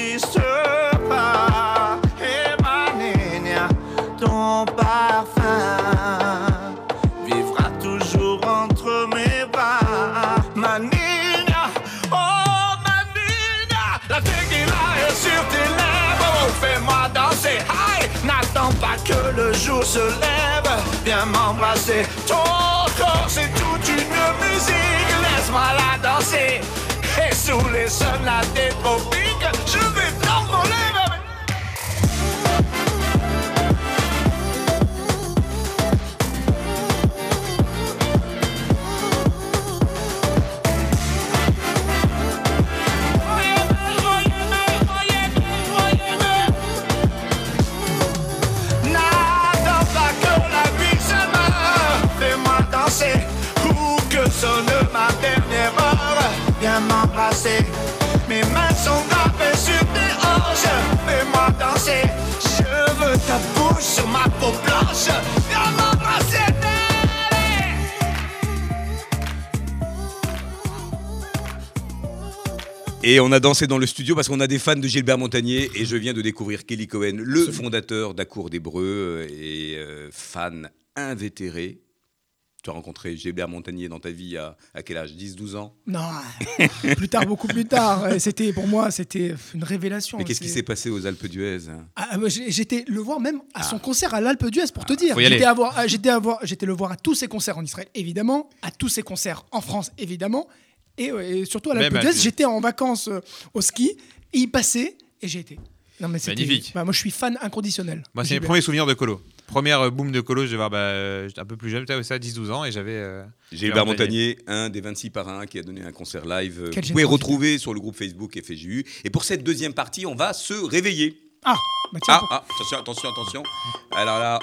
jour se lève. Viens m'embrasser. Ton corps, c'est toute une musique. Laisse-moi la danser. Et sous les sonates des tropiques, je vais m'embrasser. Mes mains sont gravées sur tes hanches, fais-moi danser. Je veux ta bouche sur ma peau blanche, viens m'embrasser. Et on a dansé dans le studio parce qu'on a des fans de Gilbert Montagnier et je viens de découvrir Kelly Cohen, le fondateur d'Accour d'Hébreu et euh, fan invétéré. Tu as rencontré Gilbert Montagnier dans ta vie à, à quel âge? 10-12 ans? Non, plus tard, beaucoup plus tard. C'était pour moi, c'était une révélation. Mais qu'est-ce qui s'est passé aux Alpes d'Huez? Ah, j'ai- J'étais le voir même à son concert à l'Alpe d'Huez pour te dire. J'étais ah, le voir à tous ses concerts en Israël, évidemment, à tous ses concerts en France, évidemment, et, et surtout à l'Alpe d'Huez. J'étais en vacances euh, au ski, et il passait et j'ai été. Non mais Magnifique. bah, moi je suis fan inconditionnel. C'est mes premiers souvenirs de colo. Première euh, boom de colo, je vais voir, bah, euh, j'étais un peu plus jeune, peut-être ça, 10-12 ans, et j'avais. euh, Gilbert Montagnier, un des 26 parrains qui a donné un concert live. euh, Quelle Vous pouvez retrouver sur le groupe Facebook FGU. Et pour cette deuxième partie, on va se réveiller. Ah, bah tiens, Ah, ah, attention, attention, attention. Alors là,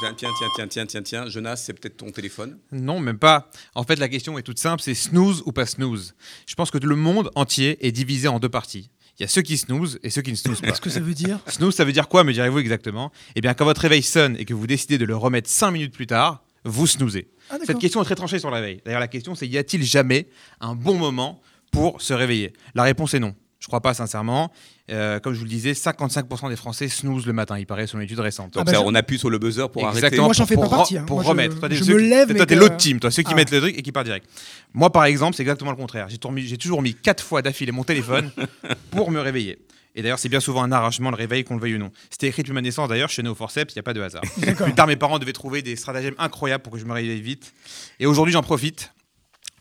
tiens, tiens, tiens, tiens, tiens, tiens, tiens, Jonas, c'est peut-être ton téléphone. Non, même pas. En fait, la question est toute simple, c'est snooze ou pas snooze? Je pense que le monde entier est divisé en deux parties. Il y a ceux qui snooze et ceux qui ne snooze pas. Qu'est-ce que ça veut dire *laughs* Snooze, ça veut dire quoi, me direz-vous exactement Eh bien, quand votre réveil sonne et que vous décidez de le remettre 5 minutes plus tard, vous snoozez. Ah. Cette question est très tranchée sur le réveil. D'ailleurs, la question, c'est y a-t-il jamais un bon moment pour se réveiller? La réponse est non. Je crois pas sincèrement. Euh, comme je vous le disais, 55% des Français snooze le matin, il paraît, selon une étude récente. Donc bah, ça, je- on appuie sur le buzzer pour arrêter. Exactement. Moi, j'en fais pas pour partie, hein. Pour Moi, je- remettre. Toi, je me lève, Toi, t'es que- l'autre-team, toi, ceux qui Ah. mettent le truc et qui partent direct. Moi, par exemple, c'est exactement le contraire. J'ai toujours mis quatre fois d'affilée mon téléphone *laughs* pour me réveiller. Et d'ailleurs, c'est bien souvent un arrachement, le réveil, qu'on le veuille ou non. C'était écrit depuis ma naissance, d'ailleurs, je suis né au forceps, il n'y a pas de hasard. Plus tard, mes parents devaient trouver des stratagèmes incroyables pour que je me réveille vite. Et aujourd'hui, j'en profite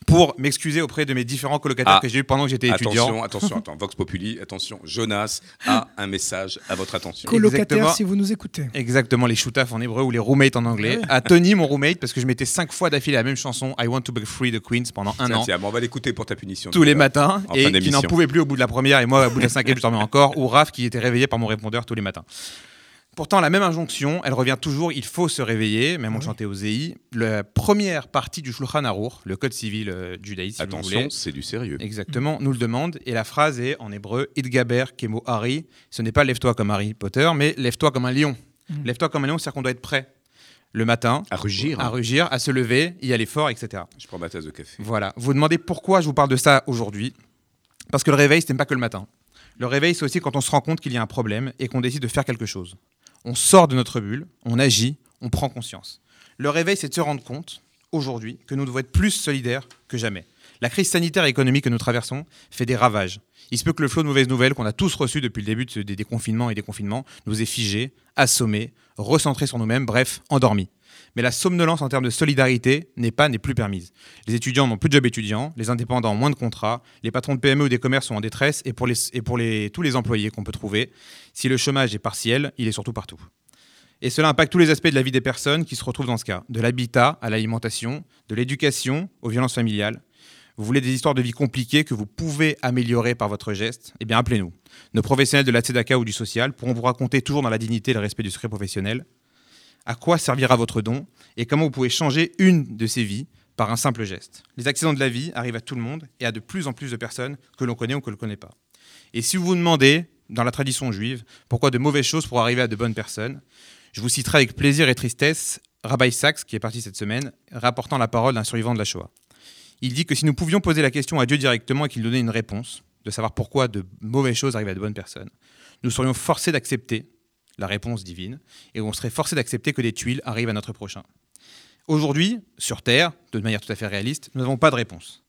pour m'excuser auprès de mes différents colocataires Ah. que j'ai eu pendant que j'étais étudiant. Attention, attention, *laughs* attends, Vox Populi, attention, Jonas a un message à votre attention. Colocataire, Exactement. si vous nous écoutez. Exactement, les shootaf en hébreu ou les roommates en anglais. À Tony, mon roommate, parce que je mettais cinq fois d'affilée la même chanson, I Want to Be Free de Queens pendant un Tiens, an. tiens, bon, on va l'écouter pour ta punition. tous les matins en et fin qui n'en pouvait plus au bout de la première et moi au bout de la cinquième je dormais encore ou Raph qui était réveillé par mon répondeur tous les matins. Pourtant la même injonction, elle revient toujours, il faut se réveiller, même on chantait au ZI. La première partie du Shulchan Aruch, le code civil euh, judaïsme si Attention, c'est du sérieux. Exactement, nous le demande. Et la phrase est en hébreu Idgaber Kemo Harry. Ce n'est pas lève-toi comme Harry Potter, mais lève-toi comme un lion. Lève-toi comme un lion, c'est-à-dire qu'on doit être prêt. le matin. À rugir. À rugir, à se lever, y aller fort, etc. Je prends ma tasse de café. Voilà. Vous vous demandez pourquoi je vous parle de ça aujourd'hui Parce que le réveil, ce n'est pas que le matin. Le réveil, c'est aussi quand on se rend compte qu'il y a un problème et qu'on décide de faire quelque chose. On sort de notre bulle, on agit, on prend conscience. Le réveil, c'est de se rendre compte, aujourd'hui, que nous devons être plus solidaires que jamais. La crise sanitaire et économique que nous traversons fait des ravages. Il se peut que le flot de mauvaises nouvelles qu'on a tous reçues depuis le début des déconfinements et des confinements nous ait figés, assommés, recentrés sur nous-mêmes, bref, endormis. Mais la somnolence en termes de solidarité n'est pas, n'est plus permise. Les étudiants n'ont plus de job étudiant, les indépendants ont moins de contrats, les patrons de PME ou des commerces sont en détresse, et pour, tous les employés qu'on peut trouver, si le chômage est partiel, il est surtout partout. Et cela impacte tous les aspects de la vie des personnes qui se retrouvent dans ce cas, de l'habitat à l'alimentation, de l'éducation aux violences familiales. Vous voulez des histoires de vie compliquées que vous pouvez améliorer par votre geste Eh bien, appelez-nous. Nos professionnels de la Tzedaka ou du social pourront vous raconter toujours dans la dignité et le respect du secret professionnel à quoi servira votre don et comment vous pouvez changer une de ces vies par un simple geste. Les accidents de la vie arrivent à tout le monde et à de plus en plus de personnes que l'on connaît ou que l'on ne connaît pas. Et si vous vous demandez, dans la tradition juive, pourquoi de mauvaises choses pourraient arriver à de bonnes personnes, je vous citerai avec plaisir et tristesse Rabbi Sachs, qui est parti cette semaine, rapportant la parole d'un survivant de la Shoah. Il dit que si nous pouvions poser la question à Dieu directement et qu'il donnait une réponse, de savoir pourquoi de mauvaises choses arrivent à de bonnes personnes, nous serions forcés d'accepter la réponse divine et on serait forcé d'accepter que des tuiles arrivent à notre prochain. Aujourd'hui, sur Terre, de manière tout à fait réaliste, nous n'avons pas de réponse.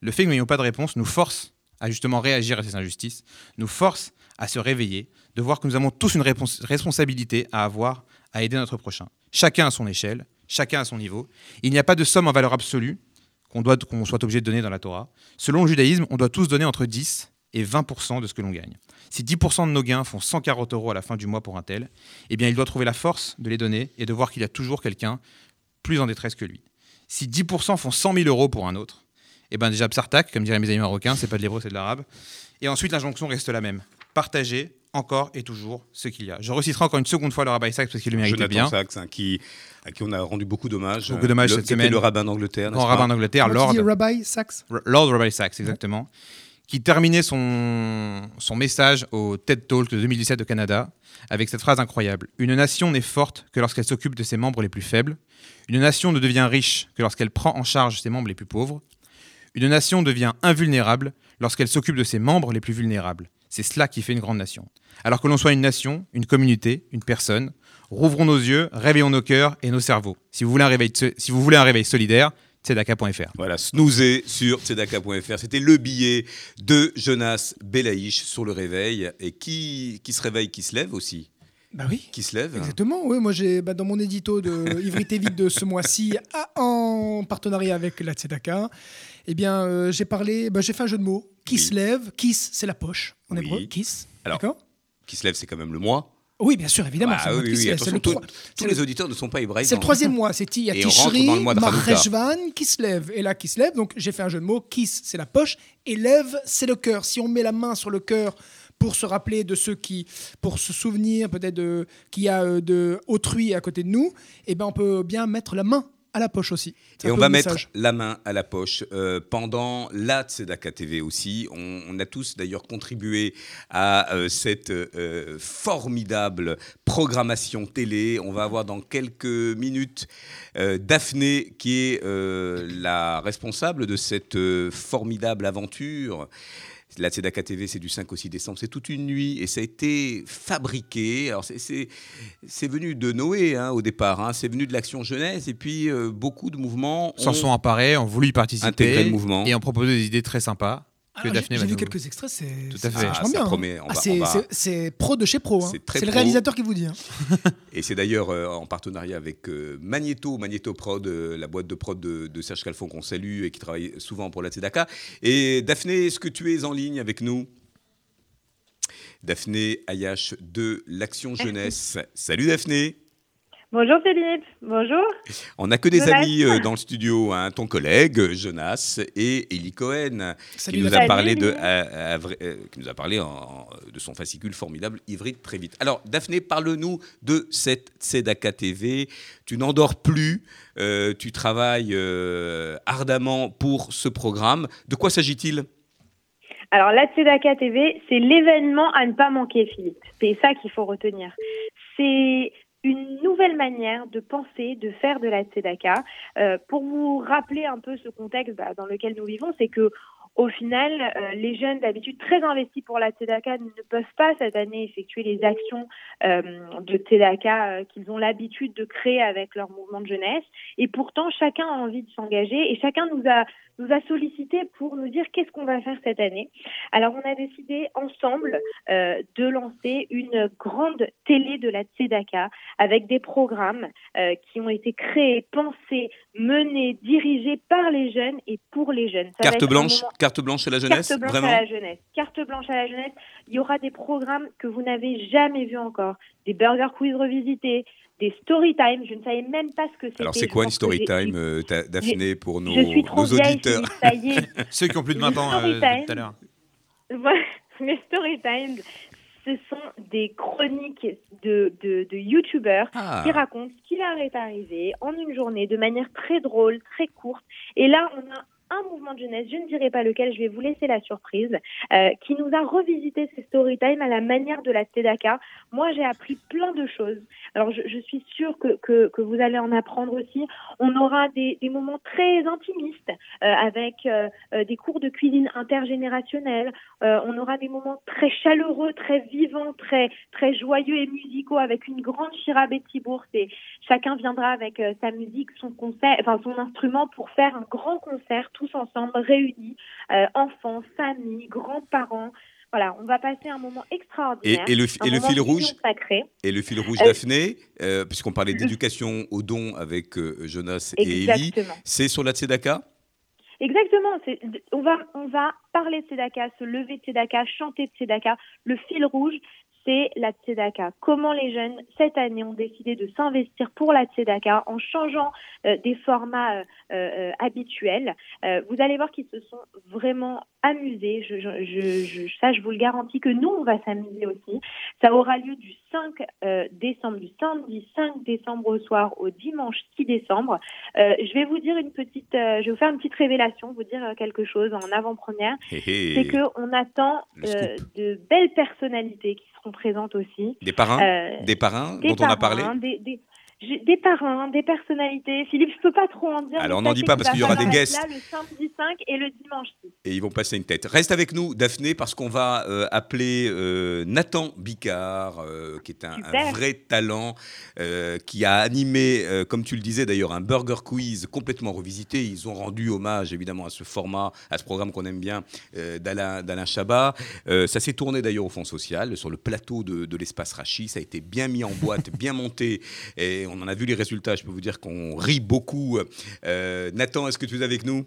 Le fait que nous n'ayons pas de réponse nous force à justement réagir à ces injustices, nous force à se réveiller, de voir que nous avons tous une responsabilité à avoir à aider notre prochain. Chacun à son échelle, chacun à son niveau. Il n'y a pas de somme en valeur absolue qu'on soit obligé de donner dans la Torah. Selon le judaïsme, on doit tous donner entre 10 et 20% de ce que l'on gagne. Si 10% de nos gains font 140 euros à la fin du mois pour un tel, eh bien il doit trouver la force de les donner et de voir qu'il y a toujours quelqu'un plus en détresse que lui. Si 10% font 100 000 euros pour un autre, eh bien déjà psartak, comme diraient mes amis marocains, c'est pas de l'hébreu, c'est de l'arabe. Et ensuite l'injonction reste la même. Partager encore et toujours ce qu'il y a. Je reciterai encore une seconde fois le rabbin Isaac parce qu'il le méritait Jonathan bien. Sachs, hein, qui, à qui on a rendu beaucoup d'hommages. Beaucoup d'hommages cette semaine. le rabbin d'Angleterre. Grand rabbin d'Angleterre, Lord. Rabbi Sachs R- Lord Rabbi Sachs, exactement, qui terminait son, son message au TED Talk de 2017 au Canada avec cette phrase incroyable. Une nation n'est forte que lorsqu'elle s'occupe de ses membres les plus faibles. Une nation ne devient riche que lorsqu'elle prend en charge ses membres les plus pauvres. Une nation devient invulnérable lorsqu'elle s'occupe de ses membres les plus vulnérables. C'est cela qui fait une grande nation. Alors que l'on soit une nation, une communauté, une personne, rouvrons nos yeux, réveillons nos cœurs et nos cerveaux. Si vous voulez un réveil, si vous voulez un réveil solidaire, tzedaka.fr. Voilà, snoozer sur tzedaka.fr. C'était le billet de Jonas Belaïch sur le réveil. Et qui, qui se réveille, qui se lève aussi? Bah oui. Qui se lève? Exactement, oui. Moi, j'ai bah, dans mon édito de Ivry Vite de ce mois-ci, en partenariat avec la Tzedaka, eh bien, euh, j'ai parlé, bah, j'ai fait un jeu de mots. Qui Oui. se lève, kiss, c'est la poche en Oui. hébreu. Kiss. Alors, D'accord Qui se lève, c'est quand même le mois. Oui, bien sûr, évidemment. Ah mois oui, oui, le tout- tous les le- auditeurs ne sont pas hébraïques. C'est le troisième *laughs* mois. C'est il y a Tishri. Marcheshvan, qui se lève. Et là, qui se lève. Donc, j'ai fait un jeu de mots. Kiss, c'est la poche. Et lève, c'est le cœur. Si on met la main sur le cœur pour se rappeler de ceux qui, pour se souvenir peut-être qu'il y a euh, de autrui à côté de nous, eh ben on peut bien mettre la main à la poche aussi. Et on va mettre la main à la poche euh, pendant la Tzedaka TV aussi. On, on a tous d'ailleurs contribué à euh, cette euh, formidable programmation télé. On va avoir dans quelques minutes Daphné qui est la responsable de cette formidable aventure. La Tzedaka TV, c'est du 5 au 6 décembre, c'est toute une nuit et ça a été fabriqué. Alors, c'est- venu de Noé hein, au départ, hein. c'est venu de l'Action Jeunesse et puis euh, beaucoup de mouvements s'en ont sont emparés, ont voulu y participer intégré le mouvement. et ont proposé des idées très sympas que Alors, Daphné J'ai vu quelques extraits, c'est Tout à fait. vachement Ah, ça bien. hein. promet, on Ah, va- c'est- on va- c'est- C'est pro de chez pro. hein. C'est le réalisateur qui vous dit. hein. *laughs* Et c'est d'ailleurs euh, en partenariat avec euh, Magneto, Magneto Prod, euh, la boîte de prod de, de Serge Calfon qu'on salue et qui travaille souvent pour la Tzedaka. Et Daphné, est-ce que tu es en ligne avec nous? Daphné Ayache de l'Action Jeunesse. Salut Daphné Bonjour Philippe, bonjour. On n'a que des Jonas. amis euh, dans le studio, hein, ton collègue euh, Jonas et Eli Cohen, Salut, qui nous a parlé de, à- à euh, qui nous a parlé en- de son fascicule formidable Hybride très vite. Alors Daphné, parle-nous de cette Tzedaka TV. Tu n'endors plus, euh, tu travailles euh, ardemment pour ce programme. De quoi s'agit-il? Alors la Tzedaka TV, c'est l'événement à ne pas manquer Philippe. C'est ça qu'il faut retenir. C'est une nouvelle manière de penser, de faire de la tzedaka. Euh, pour vous rappeler un peu ce contexte bah, dans lequel nous vivons, c'est que au final, euh, les jeunes d'habitude très investis pour la Tzedaka ne peuvent pas cette année effectuer les actions euh, de Tzedaka euh, qu'ils ont l'habitude de créer avec leur mouvement de jeunesse. Et pourtant, chacun a envie de s'engager et chacun nous a nous a sollicité pour nous dire qu'est-ce qu'on va faire cette année. Alors, on a décidé ensemble euh, de lancer une grande télé de la Tzedaka avec des programmes euh, qui ont été créés, pensés, menés, dirigés par les jeunes et pour les jeunes. carte blanche, carte blanche à la jeunesse, carte blanche vraiment. À la jeunesse, carte blanche à la jeunesse. Il y aura des programmes que vous n'avez jamais vus encore, des burger quiz revisités, des story time. Je ne savais même pas ce que c'était. Alors, c'est quoi une story time, euh, Daphné, pour nos, je suis trop nos auditeurs ça y est. *laughs* Ceux qui ont plus de 20 ans euh, tout à l'heure. *laughs* Les story time, ce sont des chroniques de, de, de youtubeurs Ah. qui racontent ce qui leur est arrivé en une journée de manière très drôle, très courte. Et là, on a un mouvement de jeunesse, je ne dirai pas lequel, je vais vous laisser la surprise, euh, qui nous a revisité ces story time à la manière de la Tzedaka. Moi, j'ai appris plein de choses. Alors, je, suis sûre que, que, vous allez en apprendre aussi. On aura des, moments très intimistes euh, avec euh, des cours de cuisine intergénérationnelle. On aura des moments très chaleureux, très vivants, très très joyeux et musicaux avec une grande Shira Bettibourg. Et chacun viendra avec sa musique, son concert, enfin son instrument pour faire un grand concert tous ensemble, réunis, euh, enfants, familles, grands-parents. Voilà, on va passer un moment extraordinaire. et le, un et le moment fil rouge sacrée. Et le fil rouge Euh, Daphné, euh, puisqu'on parlait d'éducation au don avec Jonas et Ellie, c'est sur la Tzedaka? Exactement. On va, on va parler de Tzedaka, se lever de Tzedaka, chanter de Tzedaka. Le fil rouge, c'est la Tzedaka. Comment les jeunes, cette année, ont décidé de s'investir pour la Tzedaka en changeant euh, des formats euh, euh, habituels? Euh, vous allez voir qu'ils se sont vraiment amusés. Je, je, je, je- ça, je vous le garantis que nous, on va s'amuser aussi. Ça aura lieu du 5 euh, décembre, du samedi 5 décembre au soir au dimanche 6 décembre. Euh, je vais vous dire une petite, euh, je vais vous faire une petite révélation, vous dire euh, quelque chose en avant-première. C'est que on attend euh, de belles personnalités qui présentes aussi. Des parrains Euh, Des parrains des dont on a parlé des, des, des parrains, des personnalités. Philippe, je peux pas trop en dire. Alors, mais n'en sachez pas parce qu'il y aura des guests. Là, le samedi 5 et le dimanche 6. et ils vont passer une tête. Reste avec nous, Daphné, parce qu'on va euh, appeler euh, Nathan Bicard, euh, qui est un, vrai talent, qui a animé, comme tu le disais d'ailleurs, un burger quiz complètement revisité. Ils ont rendu hommage évidemment à ce format, à ce programme qu'on aime bien d'Alain Chabat. Ça s'est tourné d'ailleurs au Fonds social, sur le plateau de, de l'espace Rachi. Ça a été bien mis en boîte, *laughs* bien monté, et on en a vu les résultats. Je peux vous dire qu'on rit beaucoup. Euh, Nathan, est-ce que tu es avec nous?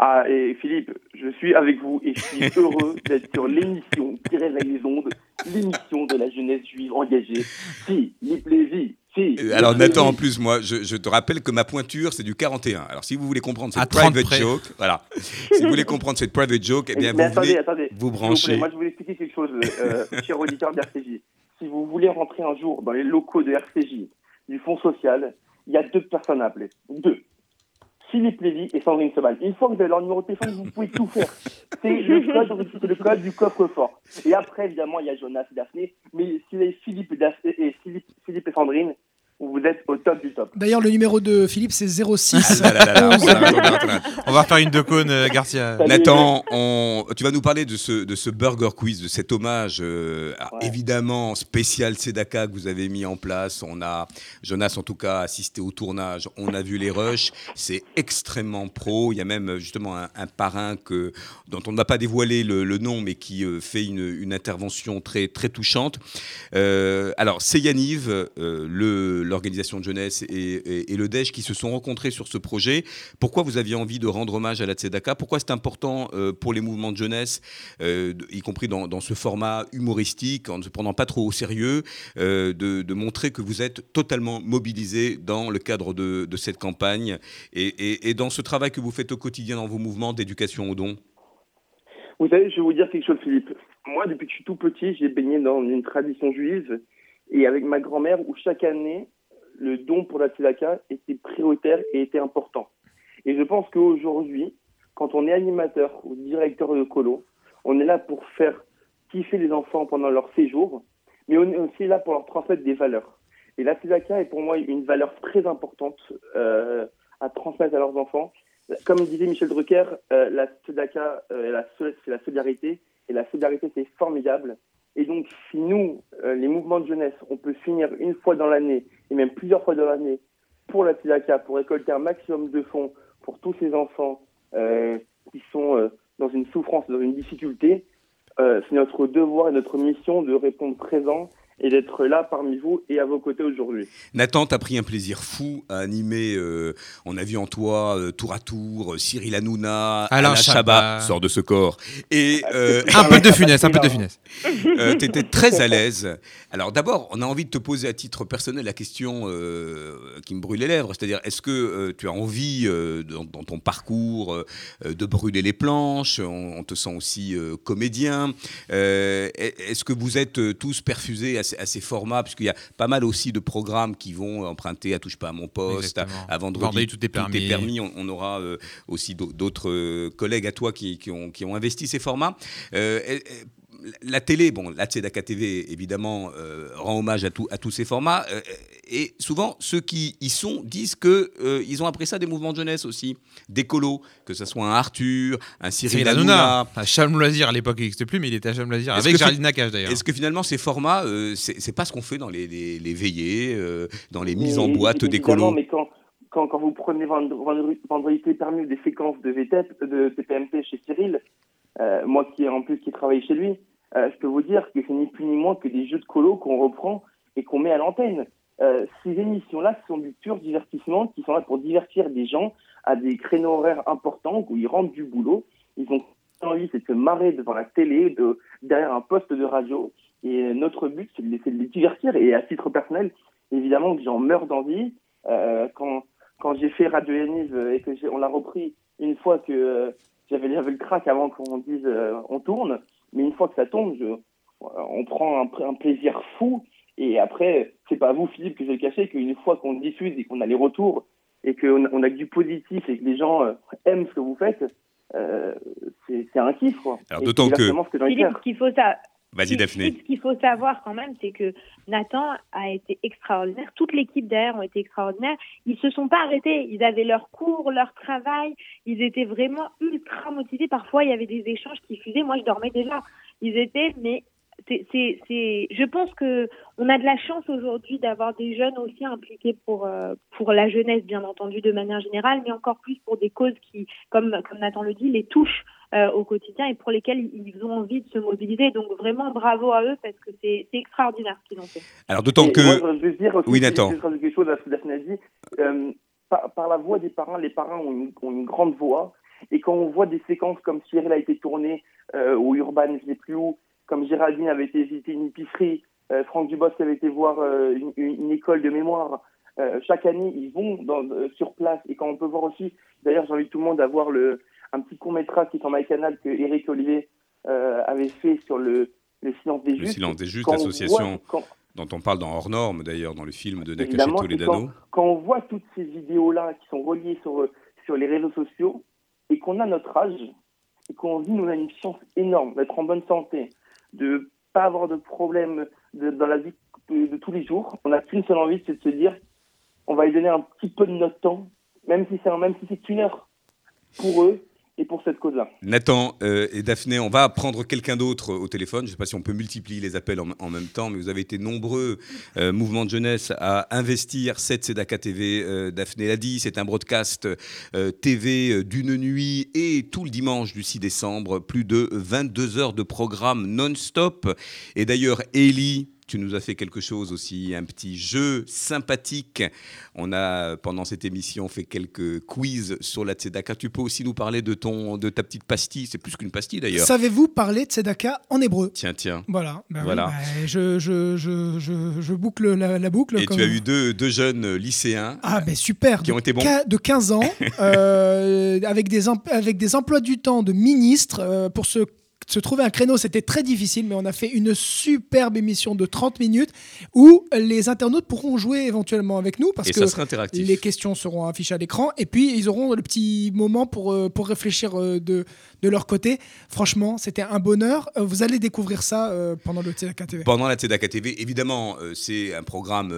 Ah, et Philippe, je suis avec vous et je suis *laughs* heureux d'être sur l'émission qui réveille les ondes, l'émission de la jeunesse juive engagée. Si, les plaisirs, si. Euh, Alors Nathan, en plus, moi, je, je te rappelle que ma pointure, c'est du 41. Alors si vous voulez comprendre cette À 30 private près. joke, voilà. si vous voulez comprendre cette private joke, eh bien, Mais vous attendez, voulez attendez. vous. Moi, je voulais expliquer quelque chose, euh, cher auditeur d'RCJ. Si vous voulez rentrer un jour dans les locaux de RCJ, du Fonds social, il y a deux personnes à appeler. Deux. Philippe Lévy et Sandrine Sebal. Une fois que vous avez leur numéro de téléphone, vous pouvez tout faire. *laughs* C'est le code, le code du coffre-fort. Et après, évidemment, il y a Jonas et Daphné. Mais si vous avez Philippe et, et, Philippe, Philippe et Sandrine, vous êtes au top du top. D'ailleurs, le numéro de Philippe, c'est 06. Ah là là là là, on va- on va- on va- On va faire une de cône, euh, Garcia. Nathan, on- tu vas nous parler de ce, de ce burger quiz, de cet hommage euh, évidemment spécial Sedaka que vous avez mis en place. On a, Jonas en tout cas, assisté au tournage. On a vu les rushs. C'est extrêmement pro. Il y a même euh, justement un, un parrain que, dont on ne va pas dévoiler le, le nom, mais qui euh, fait une, une intervention très, très touchante. Euh, alors, c'est Yaniv, euh, le- l'organisation de jeunesse et, le DEJ qui se sont rencontrés sur ce projet. Pourquoi vous aviez envie de rendre hommage à la Tzedaka? Pourquoi c'est important euh, pour les mouvements de jeunesse, euh, y compris dans, ce format humoristique, en ne se prenant pas trop au sérieux, euh, de, montrer que vous êtes totalement mobilisés dans le cadre de, cette campagne et, et- dans ce travail que vous faites au quotidien dans vos mouvements d'éducation au don Vous savez, je vais vous dire quelque chose, Philippe. Moi, depuis que je suis tout petit, j'ai baigné dans une tradition juive et avec ma grand-mère où chaque année, le don pour la tzedaka était prioritaire et était important. Et je pense qu'aujourd'hui, quand on est animateur ou directeur de colo, on est là pour faire kiffer les enfants pendant leur séjour, mais on est aussi là pour leur transmettre des valeurs. Et la tzedaka est pour moi une valeur très importante euh, à transmettre à leurs enfants. Comme disait Michel Drucker, euh, la tzedaka, euh, c'est la solidarité. Et la solidarité, c'est formidable. Et donc, si nous, euh, les mouvements de jeunesse, on peut finir une fois dans l'année, et même plusieurs fois dans l'année, pour la tzedaka, pour récolter un maximum de fonds pour tous ces enfants euh, qui sont euh, dans une souffrance, dans une difficulté, c'est notre devoir et notre mission de répondre présent et d'être là parmi vous et à vos côtés aujourd'hui. Nathan, tu as pris un plaisir fou à animer. Euh, on a vu en toi euh, tour à tour euh, Cyril Hanouna, Alain, Chabat, sort de ce corps. Et, *laughs* un peu de funeste, un peu de funeste. tu étais très à l'aise. Alors d'abord, on a envie de te poser à titre personnel la question qui me brûle les lèvres. C'est-à-dire, est-ce que tu as envie, dans, ton parcours, de brûler les planches? On, te sent aussi comédien. est-ce que vous êtes tous perfusés à à ces formats, puisqu'il y a pas mal aussi de programmes qui vont emprunter à Touche pas à mon poste, à, Vendredi, tout est permis. On, aura euh, aussi d'autres euh, collègues à toi qui, ont, qui ont investi ces formats. Euh, la télé, bon, la Tzedaka TV, évidemment, euh, rend hommage à, à tous ces formats. Euh, et souvent, ceux qui y sont disent qu'ils euh, ils ont appris ça des mouvements de jeunesse aussi, d'écolo, que ce soit un Arthur, un Cyril Hanouna. À Cham Loisir, à l'époque, il n'existait plus, mais il était à Cham Loisir, avec Géraldine Nakache d'ailleurs. Est-ce que finalement, ces formats, c'est pas ce qu'on fait dans les, les, veillées, dans les mises en boîte d'écolo mais quand, quand, quand, vous prenez Vendredi permis des séquences de, VTEP, de TPMP chez Cyril, moi qui en plus qui travaille chez lui, euh, je peux vous dire que c'est ni plus ni moins que des jeux de colo qu'on reprend et qu'on met à l'antenne. Euh, ces émissions-là sont du pur divertissement, qui sont là pour divertir des gens à des créneaux horaires importants où ils rentrent du boulot. Ils ont envie, de se marrer devant la télé, de, derrière un poste de radio. Et notre but, c'est de, de, les divertir. Et à titre personnel, évidemment que j'en meurs d'envie. Euh, quand quand j'ai fait Radio Yaniv et que on l'a repris une fois que j'avais le crack avant qu'on dise on tourne, mais une fois que ça tombe, je, on prend un, un, plaisir fou. Et après, c'est pas à vous, Philippe, que je vais le cacher, qu'une fois qu'on diffuse et qu'on a les retours et qu'on on a du positif et que les gens euh, aiment ce que vous faites, euh, c'est un kiff. Quoi. Alors d'autant que... Philippe, ce qu'il faut, ça, Vas-y, Daphné. Ce qu'il faut savoir quand même, c'est que Nathan a été extraordinaire. Toute l'équipe derrière ont été extraordinaires. Ils se sont pas arrêtés. Ils avaient leur cours, leur travail. Ils étaient vraiment ultra motivés. Parfois, il y avait des échanges qui fusaient. Moi, je dormais déjà. Ils étaient, mais c'est, c'est, je pense que on a de la chance aujourd'hui d'avoir des jeunes aussi impliqués pour euh, pour la jeunesse, bien entendu, de manière générale, mais encore plus pour des causes qui, comme comme Nathan le dit, les touchent euh, au quotidien et pour lesquels ils ont envie de se mobiliser. Donc vraiment bravo à eux parce que c'est extraordinaire ce qu'ils ont fait. Alors d'autant que... Moi, je veux dire aussi, oui, Nathan. quelque chose à ce que dit. Euh, par, par, la voix des parents, les parents ont une, ont une, grande voix. Et quand on voit des séquences comme Cyril a été tourné, euh, ou Urban, je ne sais plus où, comme Géraldine avait été visiter une épicerie, euh, Franck Dubosc avait été voir euh, une, une, école de mémoire. Euh, chaque année, ils vont dans, sur place. Et quand on peut voir aussi, d'ailleurs, j'invite tout le monde à voir le, un petit court métrage qui est sur MyCanal que Eric Olivier euh, avait fait sur le, le silence des justes. Le silence des justes, l'association dont on parle dans Hors Norme d'ailleurs, dans le film de Nakache Toledano. Quand, quand on voit toutes ces vidéos-là qui sont reliées sur, sur les réseaux sociaux et qu'on a notre âge et qu'on vit, nous a une chance énorme d'être en bonne santé, de pas avoir de problème dans la vie de, tous les jours. On n'a qu'une seule envie, c'est de se dire, on va y donner un petit peu de notre temps, même si c'est même si c'est une heure pour eux, et pour cette cause-là. Nathan euh, et Daphné, on va prendre quelqu'un d'autre au téléphone. Je ne sais pas si on peut multiplier les appels en, même temps, mais vous avez été nombreux, euh, mouvement de jeunesse, à investir cette Sedaka TV. Euh, Daphné l'a dit, c'est un broadcast TV d'une nuit et tout le dimanche du 6 décembre, plus de 22 heures de programme non-stop. Et d'ailleurs, Ellie tu nous as fait quelque chose aussi, un petit jeu sympathique. On a, pendant cette émission, fait quelques quiz sur la tzedaka. Tu peux aussi nous parler de, ton, de ta petite pastille. C'est plus qu'une pastille d'ailleurs. Savez-vous parler tzedaka en hébreu? Tiens, tiens. Voilà. Ben voilà. Ben, je, je, je, je, boucle la, boucle. Et tu as eu deux, deux, jeunes lycéens. Ah, ben super. Qui ont été bons. De 15 ans, *laughs* euh, avec, des, avec des emplois du temps de ministre euh, pour se se trouver un créneau, c'était très difficile, mais on a fait une superbe émission de 30 minutes où les internautes pourront jouer éventuellement avec nous parce Et que ça sera interactif. les questions seront affichées à l'écran et puis ils auront le petit moment pour, euh, pour réfléchir euh, de, de leur côté. Franchement, c'était un bonheur. Euh, Vous allez découvrir ça pendant le TDK TV. Pendant la TEDAK TV, évidemment, c'est un programme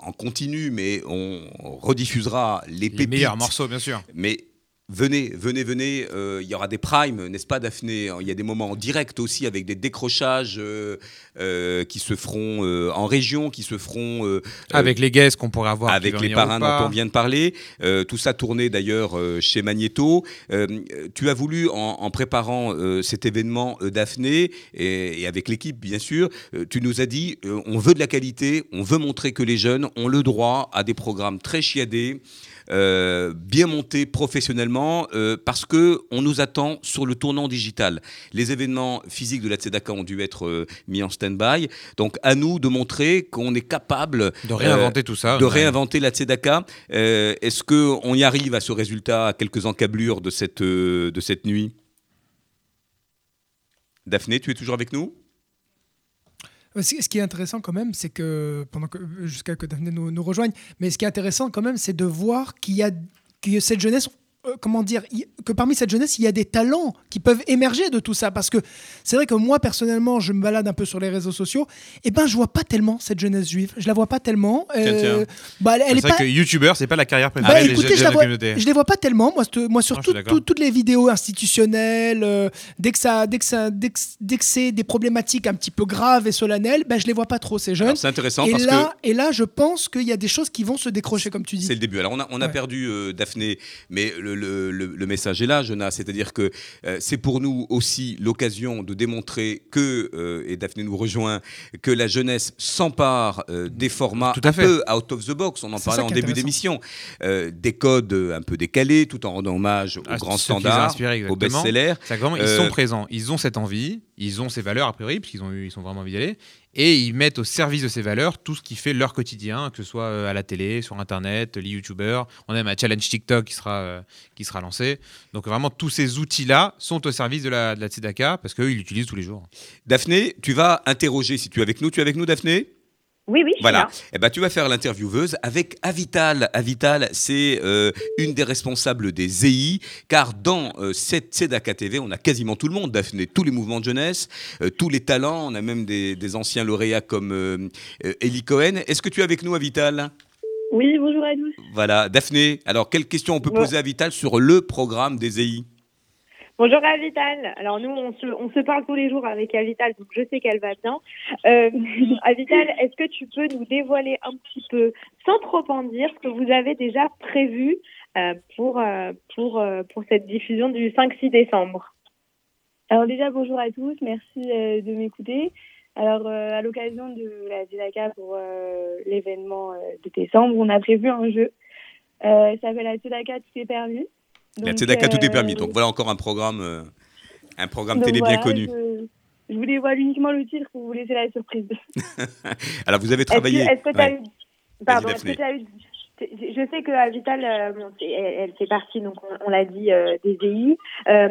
en continu, mais on rediffusera les, Les pépites. meilleurs morceaux, bien sûr. Mais venez, venez, venez. euh, Il y aura des primes, n'est-ce pas, Daphné? Il y a des moments en direct aussi avec des décrochages euh, euh, qui se feront euh, en région, qui se feront euh, Avec les guests qu'on pourrait avoir. avec les parrains dont on vient de parler. Euh, tout ça tourné d'ailleurs euh, chez Magneto. Euh, tu as voulu, en, en préparant euh, cet événement, euh, Daphné, et, et avec l'équipe bien sûr, euh, tu nous as dit euh, on veut de la qualité, on veut montrer que les jeunes ont le droit à des programmes très chiadés. Euh, bien montés professionnellement euh, parce que on nous attend sur le tournant digital. Les événements physiques de la Tzedaka ont dû être euh, mis en stand-by. Donc à nous de montrer qu'on est capable De réinventer tout ça, de ouais. réinventer la Tzedaka. Euh, Est-ce que on y arrive à ce résultat, à quelques encablures de cette, euh, de cette nuit? Daphné, tu es toujours avec nous? Euh, Ce qui est intéressant quand même, c'est que pendant que jusqu'à que Daphné nous, nous rejoigne, mais ce qui est intéressant quand même, c'est de voir qu'il y a que cette jeunesse. Euh, Comment dire que parmi cette jeunesse il y a des talents qui peuvent émerger de tout ça parce que c'est vrai que moi personnellement je me balade un peu sur les réseaux sociaux et ben je vois pas tellement cette jeunesse juive je la vois pas tellement Tiens, Euh, tiens. bah, elle, est vrai pas que youtubeur, c'est pas la carrière bah, préférée des écoutez, je, la vois, je les vois pas tellement. Moi, moi sur je suis tout- d'accord. tout- toutes les vidéos institutionnelles, euh, dès que ça, dès que ça, dès que, dès que c'est des problématiques un petit peu graves et solennelles, ben je les vois pas trop ces jeunes. C'est intéressant et parce là, et là, je pense qu'il y a des choses qui vont se décrocher, comme tu dis. C'est le début. Alors on a, on a Ouais. perdu euh, Daphné, mais le, le- le- le message est là, Jonas. C'est-à-dire que euh, c'est pour nous aussi l'occasion de démontrer que, euh, et Daphné nous rejoint, que la jeunesse s'empare euh, des formats Tout à un fait. peu out of the box. On en parlait en début d'émission. Des codes un peu décalés, tout en rendant hommage aux Ah, grands standards, aux best-sellers. Ils sont présents, ils ont cette envie, ils ont ces valeurs a priori, puisqu'ils ont eu, ils sont vraiment envie d'y aller, et ils mettent au service de ces valeurs tout ce qui fait leur quotidien, que ce soit euh, à la télé, sur Internet, les youtubeurs. On a même un challenge TikTok qui sera, euh, qui sera lancé. Donc vraiment, tous ces outils-là sont au service de la, de la Tzedaka, parce qu'eux, ils l'utilisent tous les jours. Daphné, tu vas interroger si tu es avec nous. Tu es avec nous, Daphné? Oui, oui, je suis Voilà. là. Eh ben, tu vas faire l'intervieweuse avec Avital. Avital, c'est euh, une des responsables des ZEI, car dans euh, cette Tzedaka TV, on a quasiment tout le monde, Daphné, tous les mouvements de jeunesse, euh, tous les talents. On a même des, des anciens lauréats comme Eli Cohen. Est-ce que tu es avec nous, Avital? Oui, bonjour à tous. Voilà, Daphné. Alors, quelle question on peut Ouais. poser à Avital sur le programme des ZEI Bonjour Avital. Alors nous, on se, on se parle tous les jours avec Avital, donc je sais qu'elle va bien. Euh, *laughs* Avital, est-ce que tu peux nous dévoiler un petit peu, sans trop en dire, ce que vous avez déjà prévu euh, pour, euh, pour, euh, pour cette diffusion du 5-6 décembre? Alors déjà, bonjour à tous, merci euh, de m'écouter. Alors, euh, à l'occasion de la Tzedaka pour euh, l'événement de décembre, on a prévu un jeu. Ça s'appelle la Tzedaka Tout est permis. La Tzedaka, tout est euh, permis. Donc, voilà encore un programme, euh, un programme télé voilà, bien connu. Je, je vous dévoile uniquement le titre pour vous laisser la surprise. *laughs* Alors, vous avez travaillé. est-ce que tu as Ouais. eu... Pardon, Vas-y, est-ce que Daphné. tu as eu... Je sais que Avital, euh, bon, elle, elle fait partie, donc on, on l'a dit, euh, des EI. Euh,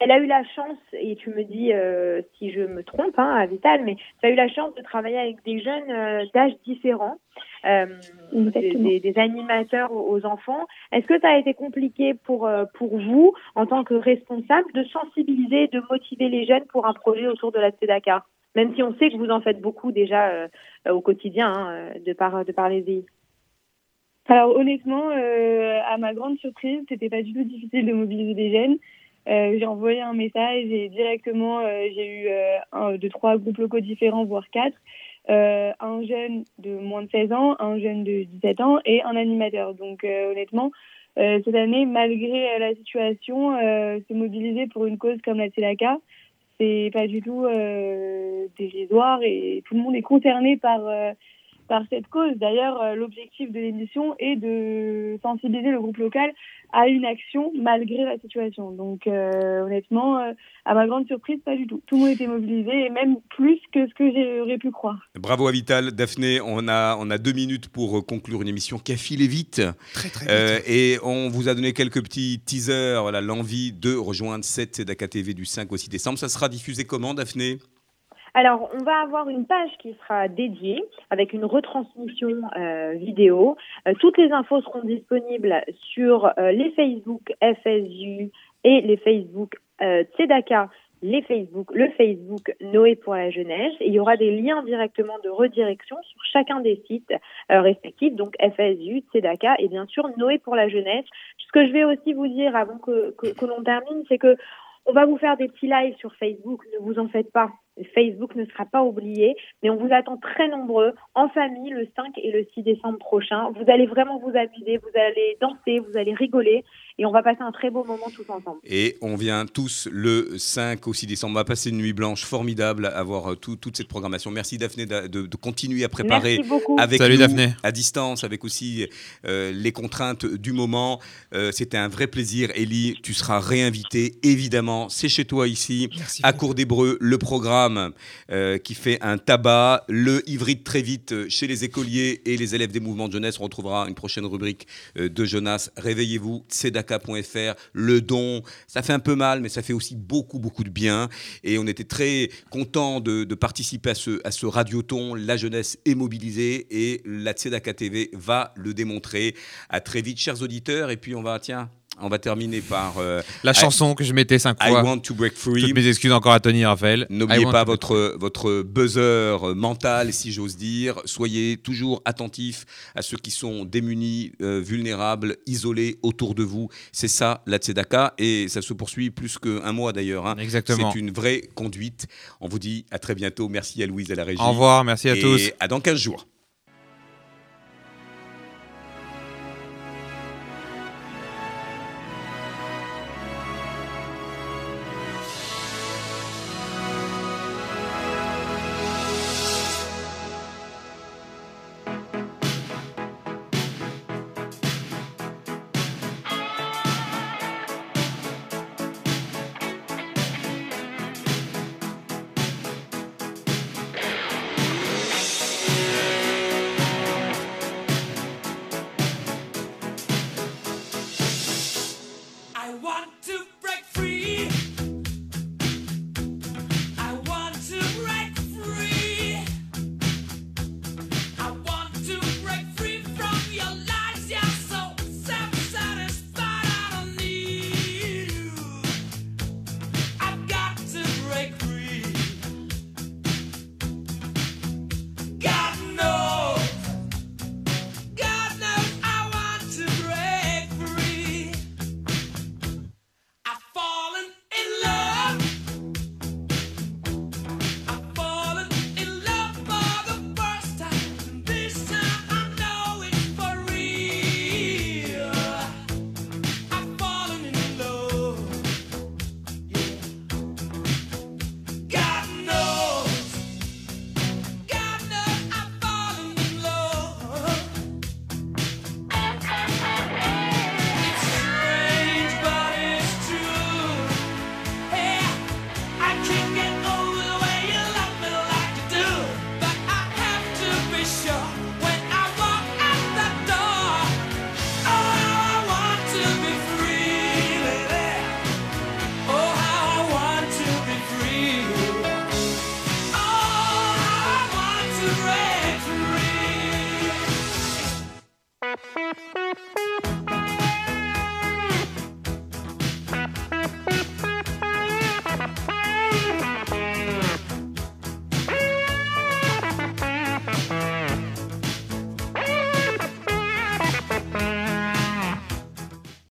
elle a eu la chance, et tu me dis euh, si je me trompe, hein, Avital, mais tu as eu la chance de travailler avec des jeunes euh, d'âges différents, euh, des, Exactement. des- des animateurs aux, enfants. Est-ce que ça a été compliqué pour, euh, pour vous, en tant que responsable, de sensibiliser, de motiver les jeunes pour un projet autour de la Tzedaka Même si on sait que vous en faites beaucoup déjà euh, au quotidien, hein, de, par, de par les EI. Alors honnêtement, euh, à ma grande surprise, c'était pas du tout difficile de mobiliser des jeunes. Euh, j'ai envoyé un message et directement euh, j'ai eu euh, un, deux, trois groupes locaux différents, voire quatre. Euh, un jeune de moins de 16 ans, un jeune de 17 ans et un animateur. Donc euh, honnêtement, euh, cette année, malgré la situation, se mobiliser pour une cause comme la Tzedaka, c'est pas du tout dérisoire et tout le monde est concerné par, par cette cause. D'ailleurs, euh, l'objectif de l'émission est de sensibiliser le groupe local à une action malgré la situation. Donc euh, honnêtement, euh, à ma grande surprise, pas du tout. Tout le monde était mobilisé et même plus que ce que j'aurais pu croire. Bravo à Vital, Daphné. On a, on a deux minutes pour conclure une émission qui a filé vite. Très, très vite. et on vous a donné quelques petits teasers, voilà, l'envie de rejoindre cette Sedaka TV du 5 au 6 décembre. Ça sera diffusé comment, Daphné? Alors, on va avoir une page qui sera dédiée avec une retransmission euh, vidéo. Euh, toutes les infos seront disponibles sur euh, les Facebook FSU et les Facebook Tzedaka, les Facebook, le Facebook Noé pour la jeunesse. Il y aura des liens directement de redirection sur chacun des sites respectifs, donc FSU, Tzedaka et bien sûr Noé pour la jeunesse. Ce que je vais aussi vous dire avant que, que, que l'on termine, c'est que on va vous faire des petits lives sur Facebook, ne vous en faites pas. Facebook ne sera pas oublié, mais on vous attend très nombreux en famille le 5 et le 6 décembre prochain. Vous allez vraiment vous amuser, vous allez danser, vous allez rigoler et on va passer un très beau moment tous ensemble. Et on vient tous le 5 au 6 décembre. On va passer une nuit blanche formidable à voir euh, toute cette programmation. Merci Daphné de, continuer à préparer avec nous à distance, avec aussi euh, les contraintes du moment. Euh, c'était un vrai plaisir. Ellie, tu seras réinvité évidemment. C'est chez toi ici, à Cour d'Hébreu, le programme qui fait un tabac. Le hybride très vite chez les écoliers et les élèves des mouvements de jeunesse. On retrouvera une prochaine rubrique de Jonas. Réveillez-vous, c'est le don, ça fait un peu mal, mais ça fait aussi beaucoup, beaucoup de bien. Et on était très content de, participer à ce, à ce radioton. La jeunesse est mobilisée et la Tzedaka TV va le démontrer. À très vite, chers auditeurs. Et puis on va, tiens, on va terminer par euh, la chanson que je mettais cinq fois. I want to break free. Toutes mes excuses encore à Tony Raphaël. N'oubliez pas votre votre buzzer mental, si j'ose dire. Soyez toujours attentifs à ceux qui sont démunis, euh, vulnérables, isolés autour de vous. C'est ça la tzedaka et ça se poursuit plus qu'un mois d'ailleurs. Hein. Exactement. C'est une vraie conduite. On vous dit à très bientôt. Merci à Louise à la régie. Au revoir. Merci à et tous. À dans 15 jours.